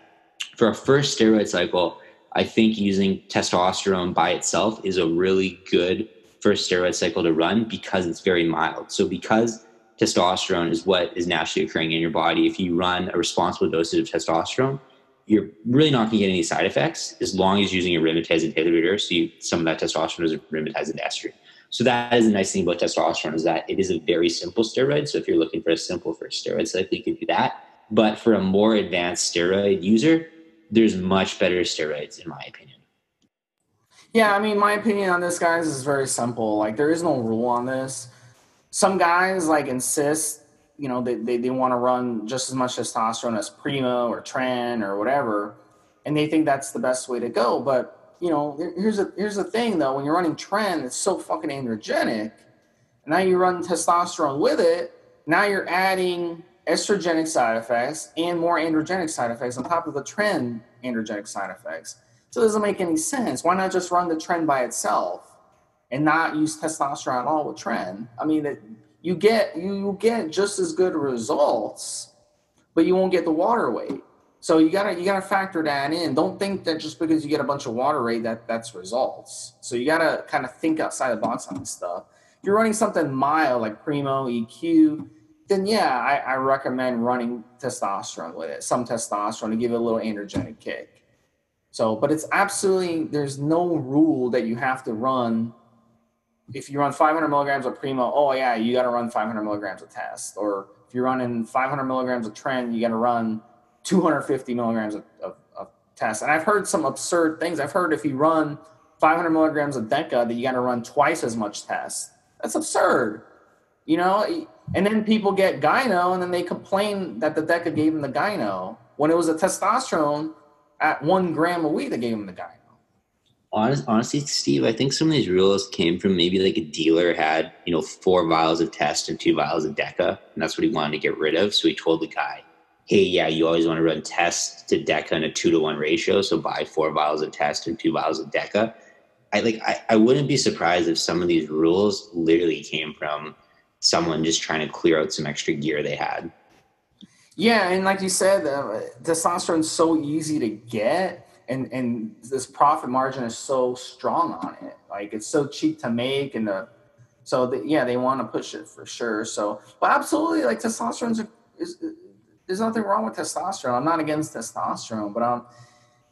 for a first steroid cycle, I think using testosterone by itself is a really good first steroid cycle to run because it's very mild. So because testosterone is what is naturally occurring in your body, if you run a responsible dosage of testosterone, you're really not going to get any side effects as long as you're using a aromatase inhibitor. So you, some of that testosterone is aromatase into estrogen. So that is the nice thing about testosterone is that it is a very simple steroid. So if you're looking for a simple first steroid cycle, you can do that. But for a more advanced steroid user, there's much better steroids in my opinion. Yeah, I mean, my opinion on this, guys, is very simple. Like, there is no rule on this. Some guys like insist, you know, they, they, they want to run just as much testosterone as Primo or Tren or whatever, and they think that's the best way to go. But you know, here's a here's the thing though: when you're running Tren, it's so fucking androgenic. Now you run testosterone with it. Now you're adding estrogenic side effects and more androgenic side effects on top of the Tren androgenic side effects. So it doesn't make any sense. Why not just run the Tren by itself and not use testosterone at all with Tren? I mean, it, you get you get just as good results, but you won't get the water weight. So you gotta you gotta factor that in. Don't think that just because you get a bunch of water weight that that's results. So you gotta kind of think outside the box on this stuff. If you're running something mild like Primo EQ, then yeah, I, I, recommend running testosterone with it, some testosterone to give it a little androgenic kick. So, but it's absolutely there's no rule that you have to run. If you run 500 milligrams of Primo, oh yeah, you got to run 500 milligrams of test. Or if you're running 500 milligrams of Tren, you got to run 250 milligrams of, of, of test. And I've heard some absurd things. I've heard if you run 500 milligrams of Deca, that you got to run twice as much test. That's absurd. You know, and then people get gyno and then they complain that the Deca gave them the gyno when it was a testosterone at one gram a week that gave them the gyno. Honest, honestly, Steve, I think some of these rules came from maybe like a dealer had, you know, four vials of test and two vials of Deca, and that's what he wanted to get rid of. So he told the guy, hey, yeah, you always want to run test to Deca in a two to one ratio, so buy four vials of test and two vials of Deca. I like I, I wouldn't be surprised if some of these rules literally came from someone just trying to clear out some extra gear they had. Yeah, and like you said, uh, testosterone's so easy to get, and and this profit margin is so strong on it. Like it's so cheap to make, and the so the, yeah, they want to push it for sure. So, but absolutely, like testosterone is, is there's nothing wrong with testosterone. I'm not against testosterone, but um,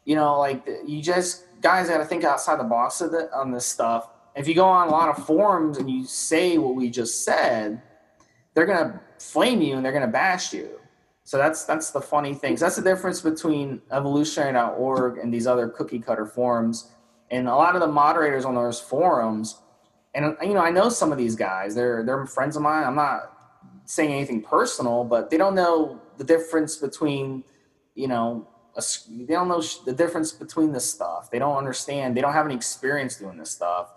you know, like you just guys got to think outside the box of the, on this stuff if you go on a lot of forums and you say what we just said, they're gonna flame you and they're gonna bash you. So that's that's the funny thing. So that's the difference between evolutionary.org and these other cookie cutter forums. And a lot of the moderators on those forums, and you know, I know some of these guys. They're they're friends of mine. I'm not saying anything personal, but they don't know the difference between, you know, a, they don't know the difference between this stuff. They don't understand. They don't have any experience doing this stuff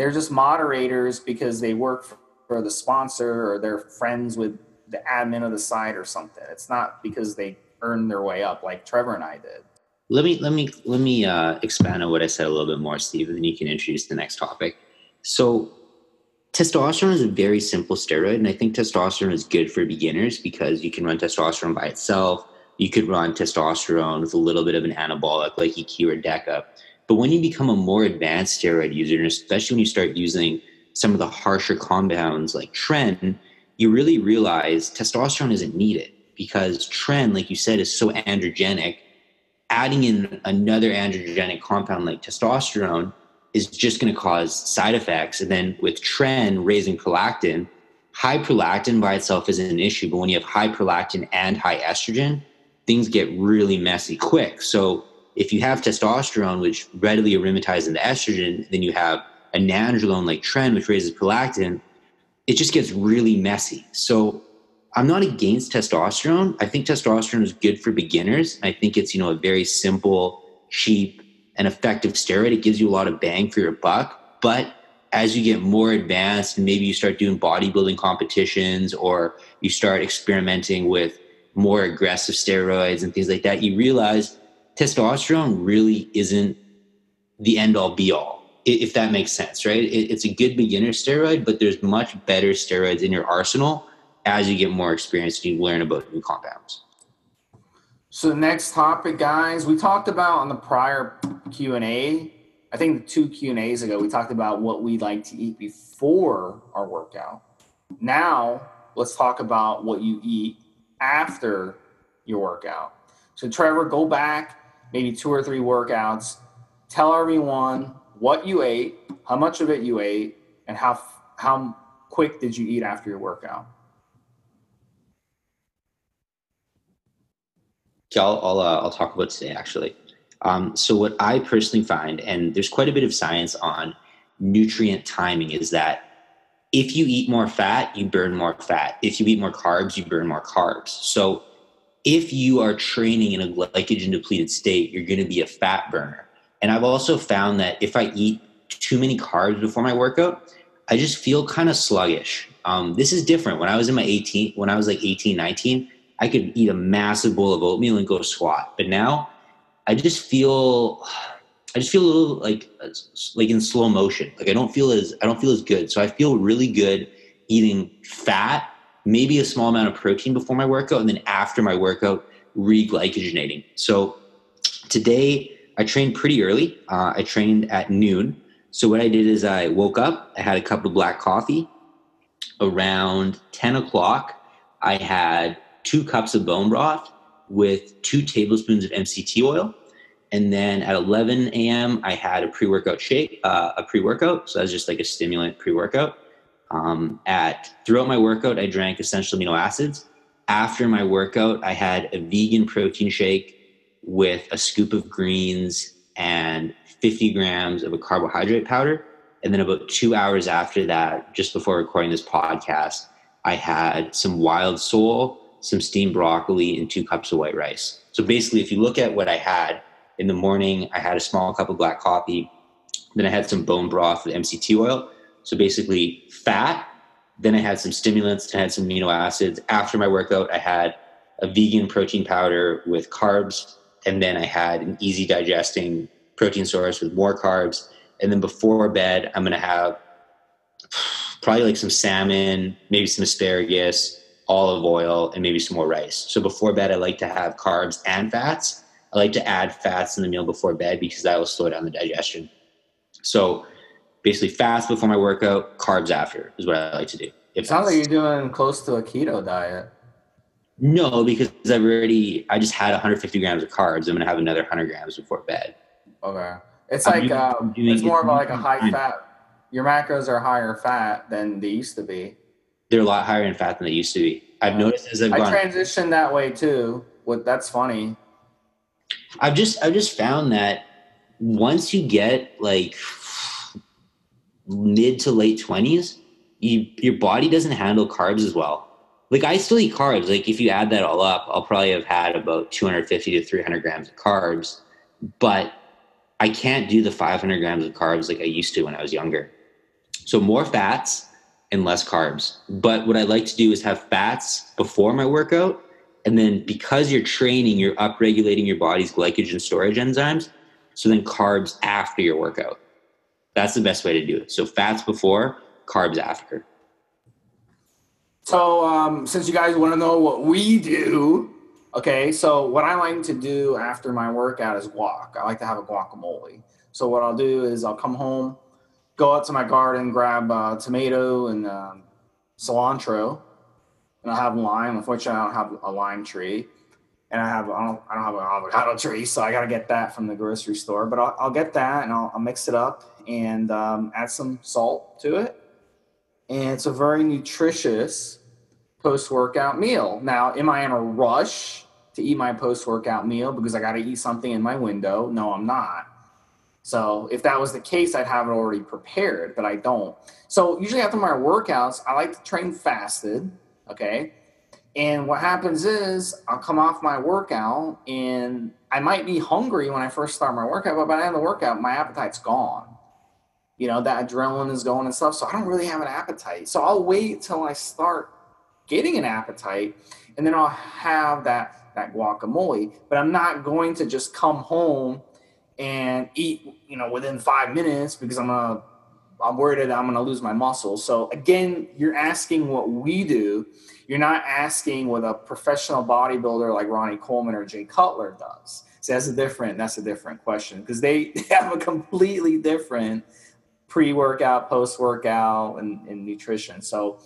they're just moderators because they work for the sponsor or they're friends with the admin of the site or something. It's not because they earned their way up like Trevor and I did. Let me let me let me uh, expand on what I said a little bit more, Steve, and then you can introduce the next topic. So, testosterone is a very simple steroid, and I think testosterone is good for beginners because you can run testosterone by itself. You could run testosterone with a little bit of an anabolic like EQ or DECA. But when you become a more advanced steroid user, and especially when you start using some of the harsher compounds like Tren, you really realize testosterone isn't needed because Tren, like you said, is so androgenic. Adding in another androgenic compound like testosterone is just going to cause side effects. And then with Tren raising prolactin, high prolactin by itself isn't an issue, but when you have high prolactin and high estrogen, things get really messy quick. So if you have testosterone, which readily aromatizes into estrogen, then you have a nandrolone like Tren, which raises prolactin, it just gets really messy. So I'm not against testosterone. I think testosterone is good for beginners. I think it's, you know, a very simple, cheap, and effective steroid. It gives you a lot of bang for your buck. But as you get more advanced and maybe you start doing bodybuilding competitions or you start experimenting with more aggressive steroids and things like that, you realize testosterone really isn't the end all be all, if that makes sense, right? It's a good beginner steroid, but there's much better steroids in your arsenal as you get more experience and you learn about new compounds. So the next topic, guys, we talked about on the prior Q and A. I think two Q and A's ago, we talked about what we like to eat before our workout. Now let's talk about what you eat after your workout. So Trevor, go back maybe two or three workouts. Tell everyone what you ate, how much of it you ate, and how how quick did you eat after your workout. Okay, I'll I'll, uh, I'll talk about today actually. Um, so what I personally find, and there's quite a bit of science on nutrient timing, is that if you eat more fat, you burn more fat. If you eat more carbs, you burn more carbs. So if you are training in a glycogen depleted state, you're going to be a fat burner. And I've also found that if I eat too many carbs before my workout, I just feel kind of sluggish. Um, this is different. When I was in my 18, when I was like 18, 19, I could eat a massive bowl of oatmeal and go squat. But now I just feel, I just feel a little like, like in slow motion. Like I don't feel as, I don't feel as good. So I feel really good eating fat maybe a small amount of protein before my workout, and then after my workout, reglycogenating. So today I trained pretty early. Uh, I trained at noon. So what I did is I woke up, I had a cup of black coffee. Around 10 o'clock, I had two cups of bone broth with two tablespoons of MCT oil. And then at 11 a.m., I had a pre workout shake, uh, a pre workout. So that's just like a stimulant pre workout. Um, at throughout my workout, I drank essential amino acids. after my workout, I had a vegan protein shake with a scoop of greens and 50 grams of a carbohydrate powder. And then about two hours after that, just before recording this podcast, I had some wild sole, some steamed broccoli, and two cups of white rice. So basically, if you look at what I had in the morning, I had a small cup of black coffee. Then I had some bone broth with MCT oil. So basically, fat. Then I had some stimulants. and I had some amino acids. After my workout, I had a vegan protein powder with carbs. And then I had an easy digesting protein source with more carbs. And then before bed, I'm going to have probably like some salmon, maybe some asparagus, olive oil, and maybe some more rice. So before bed, I like to have carbs and fats. I like to add fats in the meal before bed because that will slow down the digestion. So basically, fast before my workout, carbs after is what I like to do. It sounds like you're doing close to a keto diet. No, because I've already I just had 150 grams of carbs. I'm gonna have another 100 grams before bed. Okay, it's like doing, um, it's more of like a high fat. Your macros are higher fat than they used to be. They're a lot higher in fat than they used to be. I've noticed as I've I gone. transitioned that way too. What that's funny. I've just I've just found that once you get like mid to late 20s, you your body doesn't handle carbs as well like I still eat carbs. Like if you add that all up, I'll probably have had about 250 to 300 grams of carbs, but I can't do the 500 grams of carbs like I used to when I was younger. So more fats and less carbs. But what I like to do is have fats before my workout. And then because you're training, you're upregulating your body's glycogen storage enzymes. So then carbs after your workout. That's the best way to do it. So fats before, carbs after. So, um, since you guys want to know what we do, okay, so what I like to do after my workout is walk. I like to have a guacamole. So, what I'll do is I'll come home, go out to my garden, grab uh, tomato and um, cilantro, and I have lime. Unfortunately, I don't have a lime tree, and I have I don't I don't have an avocado tree, so I got to get that from the grocery store. But I'll, I'll get that and I'll, I'll, mix it up and um, add some salt to it, and it's a very nutritious post workout meal. Now, am I in a rush to eat my post workout meal because I got to eat something in my window? No, I'm not. So, if that was the case, I'd have it already prepared, but I don't. So, usually after my workouts, I like to train fasted. Okay. And what happens is I'll come off my workout and I might be hungry when I first start my workout, but by the end of the workout, my appetite's gone. You know, that adrenaline is going and stuff. So I don't really have an appetite. So I'll wait till I start getting an appetite, and then I'll have that that guacamole. But I'm not going to just come home and eat, you know, within five minutes because I'm gonna I'm worried that I'm gonna lose my muscle. So again, you're asking what we do. You're not asking what a professional bodybuilder like Ronnie Coleman or Jay Cutler does. So that's a different that's a different question because they have a completely different pre-workout, post-workout, and, and nutrition. So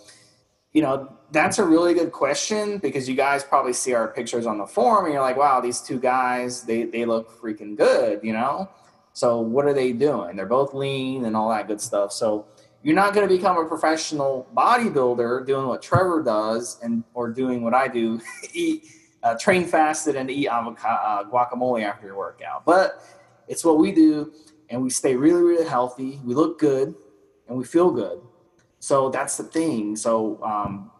you know, that's a really good question because you guys probably see our pictures on the forum and you're like, wow, these two guys, they, they look freaking good, you know? So what are they doing? They're both lean and all that good stuff. So you're not going to become a professional bodybuilder doing what Trevor does and or doing what I do, eat, uh, train fasted and eat avocado, uh, guacamole after your workout. But it's what we do and we stay really, really healthy. We look good and we feel good. So that's the thing. So um,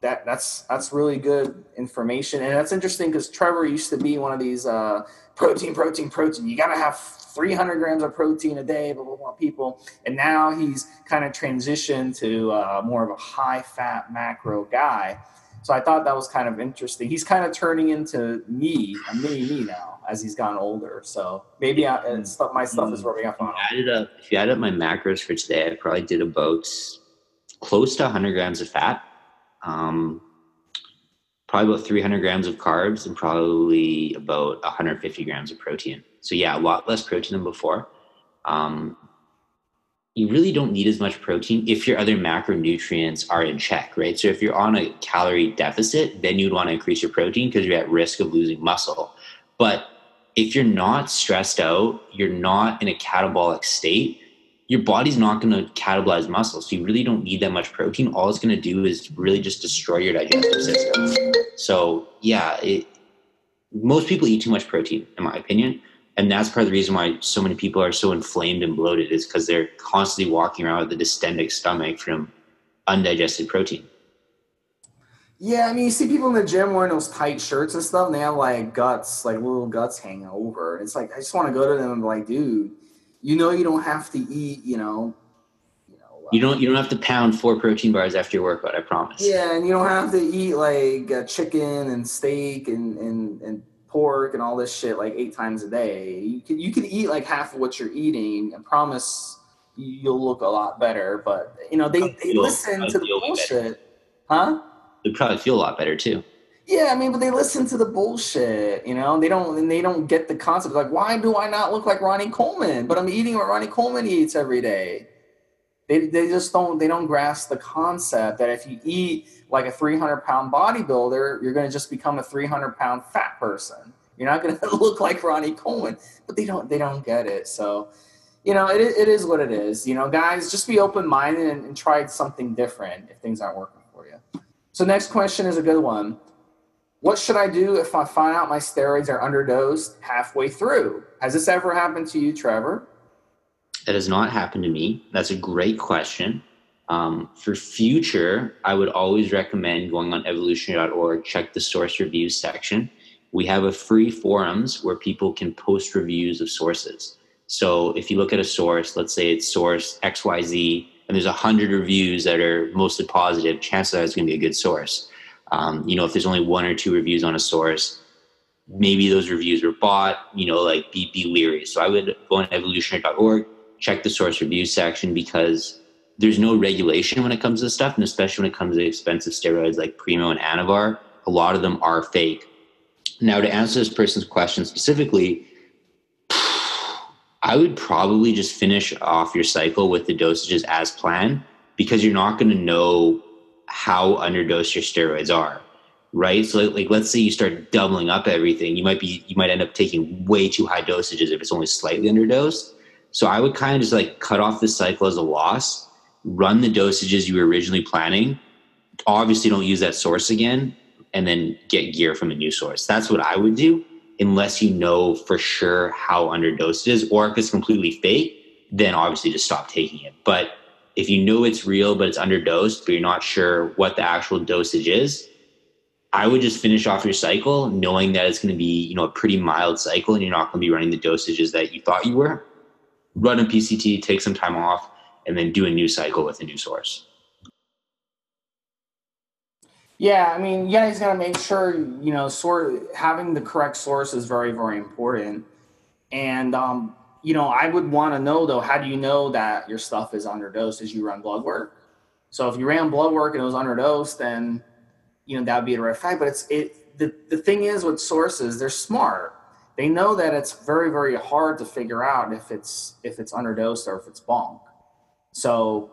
that that's that's really good information, and that's interesting because Trevor used to be one of these uh, protein, protein, protein. You got to have 300 grams of protein a day, blah blah blah. People, and now he's kind of transitioned to uh, more of a high fat macro guy. So I thought that was kind of interesting. He's kind of turning into me, a mini me now as he's gotten older. So maybe I, and stuff, my stuff is rubbing off on him. Added up, if you add up my macros for today, I probably did about close to 100 grams of fat, um, probably about 300 grams of carbs, and probably about 150 grams of protein. So, yeah, a lot less protein than before. Um, you really don't need as much protein if your other macronutrients are in check, right? So, if you're on a calorie deficit, then you'd want to increase your protein because you're at risk of losing muscle. But if you're not stressed out, you're not in a catabolic state, your body's not going to catabolize muscle. So you really don't need that much protein. All it's going to do is really just destroy your digestive system. So yeah, it, most people eat too much protein, in my opinion. And that's part of the reason why so many people are so inflamed and bloated is because they're constantly walking around with a distended stomach from undigested protein. Yeah, I mean, you see people in the gym wearing those tight shirts and stuff, and they have like guts, like little guts hanging over. It's like I just want to go to them and be like, dude, you know, you don't have to eat, you know, you know. You don't. You don't have to pound four protein bars after your workout. I promise. Yeah, and you don't have to eat like uh, chicken and steak and and and pork and all this shit like eight times a day. You can you can eat like half of what you're eating and promise you'll look a lot better. But you know, they, they listen to the bullshit. Huh? They'd probably feel a lot better too. Yeah, I mean, but they listen to the bullshit, you know. They don't, and they don't get the concept. Like, why do I not look like Ronnie Coleman? But I'm eating what Ronnie Coleman eats every day. They, they just don't, they don't grasp the concept that if you eat like a 300 pound bodybuilder, you're going to just become a 300 pound fat person. You're not going to look like Ronnie Coleman. But they don't, they don't get it. So, you know, it, it is what it is. You know, guys, just be open minded and, and try something different if things aren't working for you. So, next question is a good one. What should I do if I find out my steroids are underdosed halfway through? Has this ever happened to you, Trevor? It has not happened to me. That's a great question. Um, for future, I would always recommend going on evolutionary.org, check the source reviews section. We have a free forums where people can post reviews of sources. So if you look at a source, let's say it's source XYZ, and there's a hundred reviews that are mostly positive, chances are it's going to be a good source. Um, you know, if there's only one or two reviews on a source, maybe those reviews were bought. You know, like be be leery. So I would go on evolutionary.org, check the source review section because there's no regulation when it comes to stuff, and especially when it comes to expensive steroids like Primo and Anavar, a lot of them are fake. Now, to answer this person's question specifically, I would probably just finish off your cycle with the dosages as planned because you're not going to know how underdosed your steroids are right? So like let's say you start doubling up everything you might be you might end up taking way too high dosages if it's only slightly underdosed. So i would kind of just like cut off this cycle as a loss run the dosages you were originally planning obviously don't use that source again and then get gear from a new source. That's what i would do unless you know for sure how underdosed it is or if it's completely fake then obviously just stop taking it. But if you know it's real but it's underdosed, but you're not sure what the actual dosage is, I would just finish off your cycle knowing that it's going to be, you know, a pretty mild cycle and you're not going to be running the dosages that you thought you were. Run a PCT, take some time off, and then do a new cycle with a new source. Yeah, I mean, yeah, he's got to make sure, you know, sort having the correct source is very, very important. And um, you know, I would want to know though, how do you know that your stuff is underdosed as you run blood work? So if you ran blood work and it was underdosed, then you know that would be a red flag. But it's it the, the thing is with sources, they're smart. They know that it's very, very hard to figure out if it's if it's underdosed or if it's bonk. So,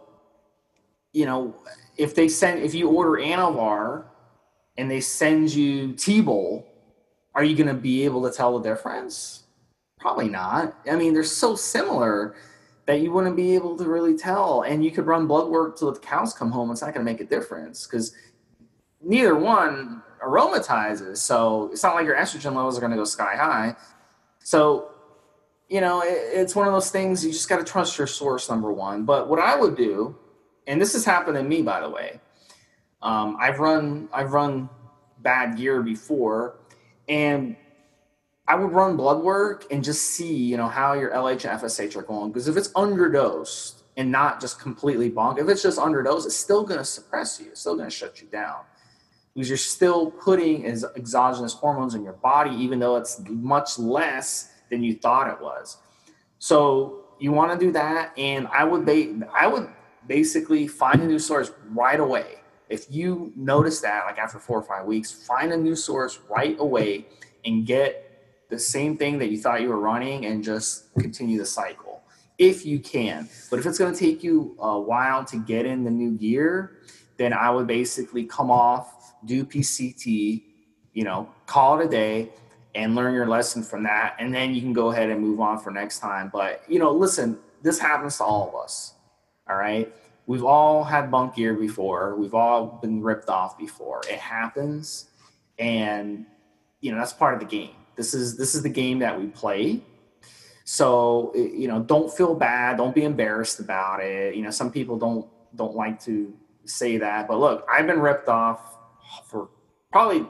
you know, if they send if you order Anavar and they send you T-Bol, are you gonna be able to tell the difference? Probably not. I mean, they're so similar that you wouldn't be able to really tell. And you could run blood work till the cows come home. It's not going to make a difference because neither one aromatizes. So it's not like your estrogen levels are going to go sky high. So, you know, it, it's one of those things you just got to trust your source, number one. But what I would do, and this has happened to me, by the way, um, I've run I've run bad gear before, and I would run blood work and just see, you know, how your LH and FSH are going. Because if it's underdosed and not just completely bonk, if it's just underdosed, it's still going to suppress you. It's still going to shut you down. Because you're still putting exogenous hormones in your body, even though it's much less than you thought it was. So you want to do that, and I would ba- I would basically find a new source right away. If you notice that, like after four or five weeks, find a new source right away and get the same thing that you thought you were running and just continue the cycle if you can. But if it's going to take you a while to get in the new gear, then I would basically come off, do PCT, you know, call it a day and learn your lesson from that. And then you can go ahead and move on for next time. But, you know, listen, this happens to all of us. All right. We've all had bunk gear before. We've all been ripped off before. It happens, and you know that's part of the game. This is this is the game that we play. So you know, don't feel bad. Don't be embarrassed about it. You know, some people don't don't like to say that, but look, I've been ripped off for probably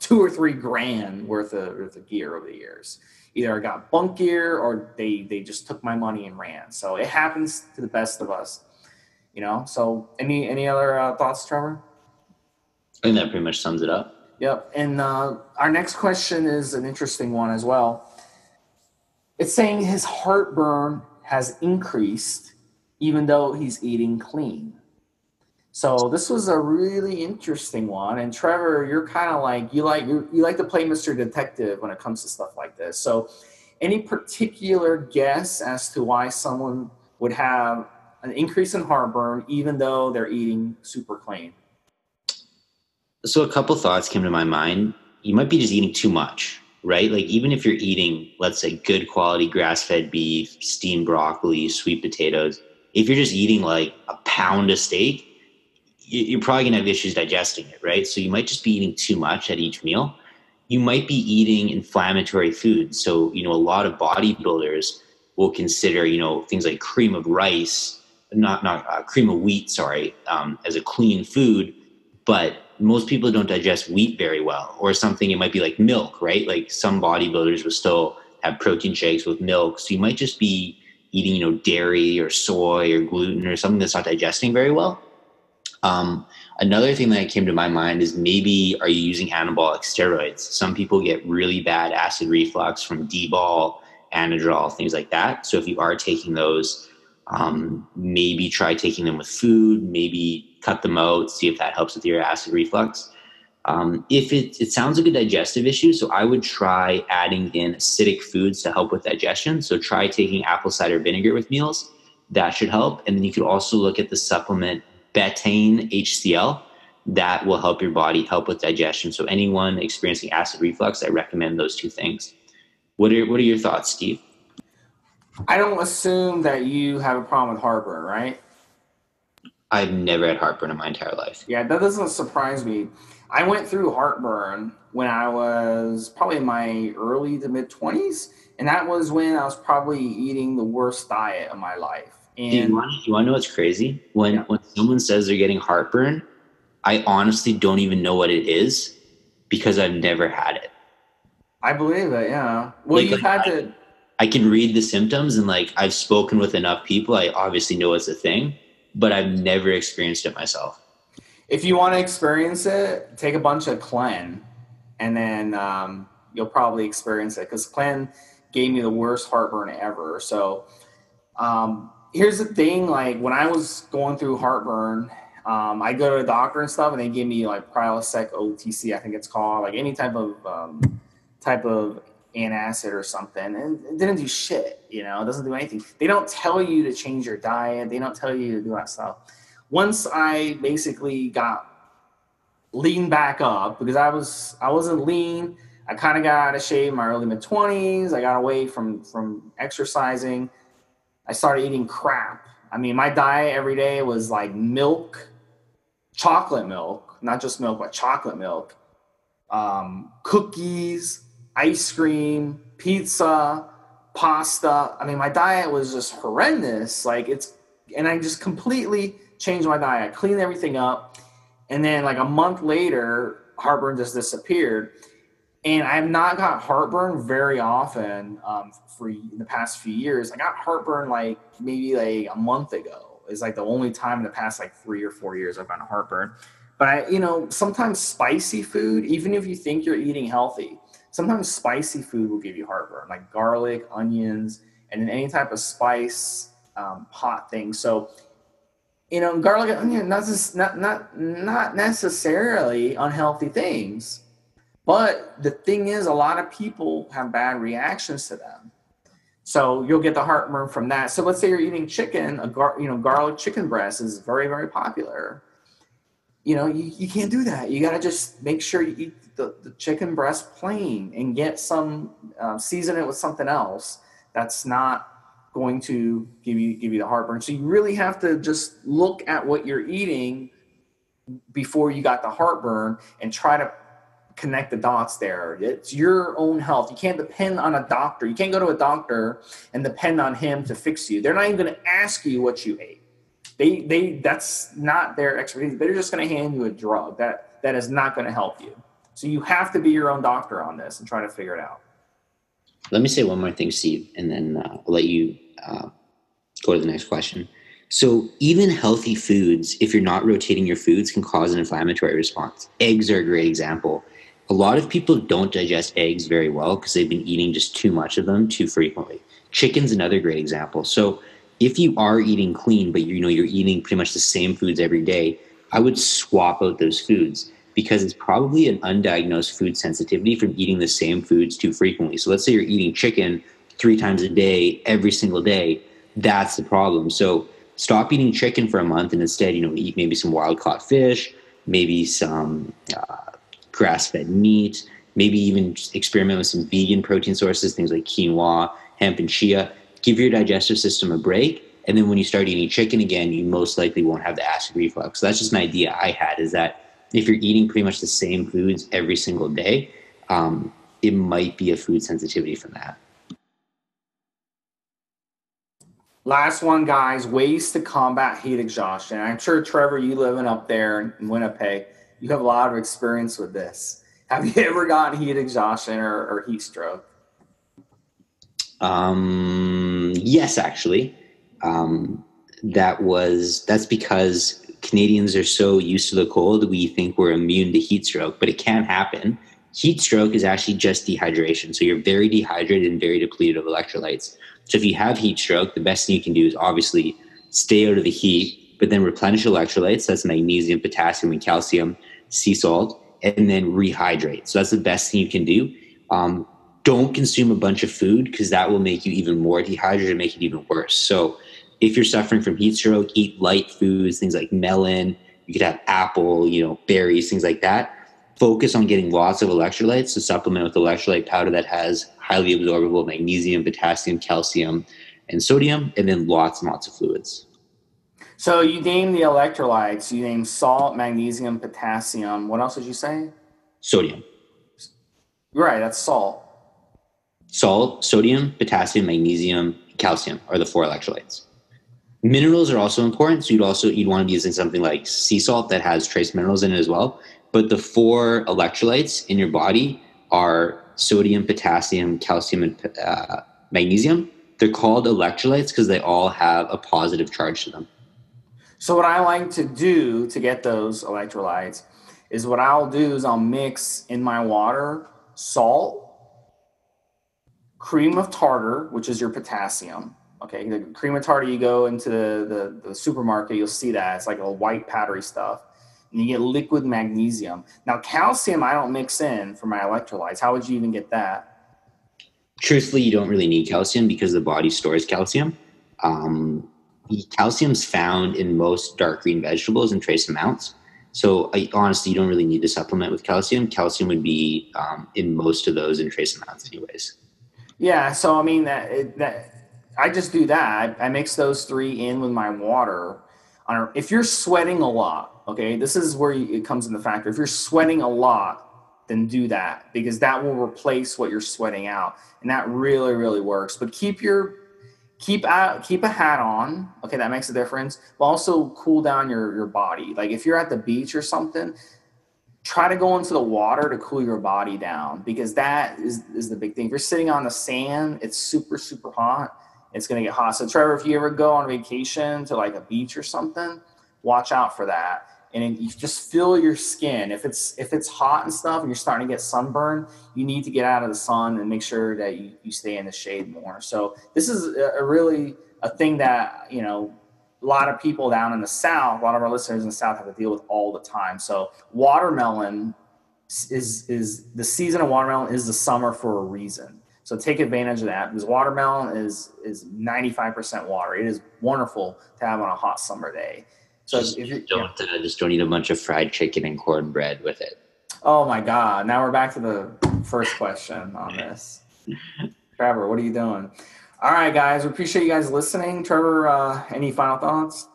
two or three grand worth of, worth of gear over the years. Either I got bunk gear or they they just took my money and ran. So it happens to the best of us you know so any any other uh, thoughts trevor i think that pretty much sums it up yep. And uh, our next question is an interesting one as well. It's saying his heartburn has increased even though he's eating clean. So this was a really interesting one. And trevor you're kind of like you like you, you like to play mr detective when it comes to stuff like this. So any particular guess as to why someone would have an increase in heartburn even though they're eating super clean? So a couple thoughts came to my mind. You might be just eating too much, right? Like even if you're eating, let's say, good quality grass-fed beef, steamed broccoli, sweet potatoes, if you're just eating like a pound of steak, you're probably gonna have issues digesting it, right? So you might just be eating too much at each meal. You might be eating inflammatory foods. So, you know, a lot of bodybuilders will consider, you know, things like cream of rice not not uh, cream of wheat, sorry, um, as a clean food, but most people don't digest wheat very well, or something. It might be like milk, right? Like some bodybuilders will still have protein shakes with milk, so you might just be eating, you know, dairy or soy or gluten or something that's not digesting very well. Um, another thing that came to my mind is maybe are you using anabolic steroids? Some people get really bad acid reflux from D-bol, Anadrol, things like that. So if you are taking those, um, maybe try taking them with food, maybe cut them out, see if that helps with your acid reflux. Um, if it, it sounds like a digestive issue, so I would try adding in acidic foods to help with digestion. So try taking apple cider vinegar with meals. That should help. And then you could also look at the supplement betaine HCl. That will help your body help with digestion. So anyone experiencing acid reflux, I recommend those two things. What are, what are your thoughts, Steve? I don't assume that you have a problem with heartburn, right? I've never had heartburn in my entire life. Yeah, that doesn't surprise me. I went through heartburn when I was probably in my early to mid 20s, and that was when I was probably eating the worst diet of my life. And you want, you want to know what's crazy? When yeah. when someone says they're getting heartburn, I honestly don't even know what it is because I've never had it. I believe it. Yeah. Well, like, you've like, had to I can read the symptoms and like I've spoken with enough people. I obviously know it's a thing, but I've never experienced it myself. If you want to experience it, take a bunch of Clen, and then um, you'll probably experience it because Clen gave me the worst heartburn ever. So um, here's the thing: like when I was going through heartburn, um, I go to the doctor and stuff, and they give me like Prilosec OTC, I think it's called, like any type of um, type of antacid or something and it didn't do shit you know it doesn't do anything. They don't tell you to change your diet they don't tell you to do that stuff. Once i basically got lean back up because i was i wasn't lean i kind of got out of shape in my early mid 20s i got away from from exercising i started eating crap. I mean my diet every day was like milk chocolate milk not just milk but chocolate milk um, cookies ice cream, pizza, pasta. I mean, my diet was just horrendous. Like it's, and I just completely changed my diet, cleaned everything up, and then like a month later, heartburn just disappeared. And I have not got heartburn very often um, for the past few years. I got heartburn like maybe like a month ago. It's like the only time in the past like three or four years I've gotten heartburn. But I, you know, sometimes spicy food, even if you think you're eating healthy, sometimes spicy food will give you heartburn, like garlic, onions, and then any type of spice um, hot thing. So, you know, garlic and onion not not not not necessarily unhealthy things, but the thing is, a lot of people have bad reactions to them. So you'll get the heartburn from that. So let's say you're eating chicken, a gar, you know garlic chicken breast is very very popular. You know, you, you can't do that. You got to just make sure you eat the, the chicken breast plain and get some uh, season it with something else that's not going to give you give you the heartburn. So you really have to just look at what you're eating before you got the heartburn and try to connect the dots there. It's your own health. You can't depend on a doctor. You can't go to a doctor and depend on him to fix you. They're not even going to ask you what you ate. They they that's not their expertise. They're just going to hand you a drug that that is not going to help you. So you have to be your own doctor on this and try to figure it out. Let me say one more thing, Steve, and then uh, I'll let you uh, go to the next question. So even healthy foods, if you're not rotating your foods, can cause an inflammatory response. Eggs are a great example. A lot of people don't digest eggs very well because they've been eating just too much of them too frequently. Chicken's another great example. So if you are eating clean, but you know you're eating pretty much the same foods every day, I would swap out those foods because it's probably an undiagnosed food sensitivity from eating the same foods too frequently. So let's say you're eating chicken three times a day, every single day. That's the problem. So stop eating chicken for a month and instead, you know, eat maybe some wild caught fish, maybe some uh, grass fed meat, maybe even experiment with some vegan protein sources, things like quinoa, hemp, and chia. Give your digestive system a break. And then when you start eating chicken again, you most likely won't have the acid reflux. So that's just an idea I had is that if you're eating pretty much the same foods every single day, um, it might be a food sensitivity from that. Last one, guys ways to combat heat exhaustion. I'm sure, Trevor, you living up there in Winnipeg, you have a lot of experience with this. Have you ever gotten heat exhaustion or, or heat stroke? Um, yes, actually. Um, that was that's because Canadians are so used to the cold, we think we're immune to heat stroke, but it can happen. Heat stroke is actually just dehydration. So you're very dehydrated and very depleted of electrolytes. So if you have heat stroke, the best thing you can do is obviously stay out of the heat, but then replenish electrolytes. That's magnesium, potassium, and calcium, sea salt, and then rehydrate. So that's the best thing you can do. Um, don't consume a bunch of food because that will make you even more dehydrated and make it even worse. So if you're suffering from heat stroke, eat light foods, things like melon. You could have apple, you know, berries, things like that. Focus on getting lots of electrolytes to supplement with electrolyte powder that has highly absorbable magnesium, potassium, calcium, and sodium, and then lots and lots of fluids. So you name the electrolytes. You name salt, magnesium, potassium. What else did you say? Sodium. Right, that's salt. Salt, sodium, potassium, magnesium, calcium are the four electrolytes. Minerals are also important. So you'd also you'd want to be using something like sea salt that has trace minerals in it as well. But the four electrolytes in your body are sodium, potassium, calcium, and uh, magnesium. They're called electrolytes because they all have a positive charge to them. So what I like to do to get those electrolytes is what I'll do is I'll mix in my water salt, cream of tartar, which is your potassium, Okay, the cream of tartar, you go into the, the, the supermarket, you'll see that. It's like a white powdery stuff. And you get liquid magnesium. Now, calcium, I don't mix in for my electrolytes. How would you even get that? Truthfully, you don't really need calcium because the body stores calcium. Um, calcium's found in most dark green vegetables in trace amounts. So I, honestly, you don't really need to supplement with calcium. Calcium would be um, in most of those in trace amounts, anyways. Yeah. So I mean that that I just do that. I, mix those three in with my water. If you're sweating a lot, okay, this is where it comes in the factor. If you're sweating a lot, then do that because that will replace what you're sweating out, and that really, really works. But keep your keep out keep a hat on okay that makes a difference but also cool down your your body like if you're at the beach or something try to go into the water to cool your body down because that is is the big thing if you're sitting on the sand it's super super hot it's going to get hot. So, Trevor, if you ever go on vacation to like a beach or something, watch out for that. And you just feel your skin. If it's if it's hot and stuff, and you're starting to get sunburn, you need to get out of the sun and make sure that you, you stay in the shade more. So, this is a, a really a thing that you know a lot of people down in the south, a lot of our listeners in the south have to deal with all the time. So, watermelon is is the season of watermelon is the summer for a reason so take advantage of that because watermelon is is 95% water. It is wonderful to have on a hot summer day. So just, if you don't yeah. uh, just don't eat a bunch of fried chicken and cornbread with it. Oh my god! Now we're back to the first question on this. Trevor, what are you doing? All right, guys. We appreciate you guys listening. Trevor, uh, any final thoughts?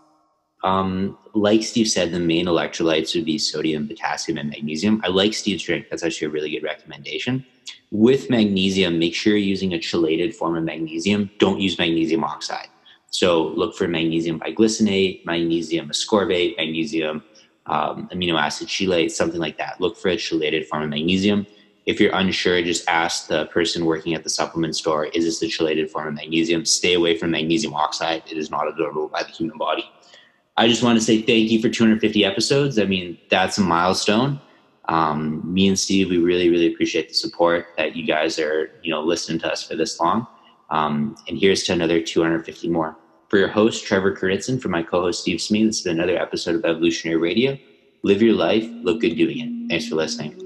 Um, like Steve said, the main electrolytes would be sodium, potassium, and magnesium. I like Steve's drink. That's actually a really good recommendation. With magnesium, make sure you're using a chelated form of magnesium. Don't use magnesium oxide. So look for magnesium biglycinate, magnesium ascorbate, magnesium um, amino acid chelate, something like that. Look for a chelated form of magnesium. If you're unsure, just ask the person working at the supplement store, is this a chelated form of magnesium? Stay away from magnesium oxide. It is not absorbable by the human body. I just want to say thank you for 250 episodes. I mean, that's a milestone. Um, me and Steve, we really, really appreciate the support that you guys are, you know, listening to us for this long. Um, and here's to another 250 more. For your host, Trevor Kurnitzen, for my co-host, Steve Smee, this is another episode of Evolutionary Radio. Live your life, look good doing it. Thanks for listening.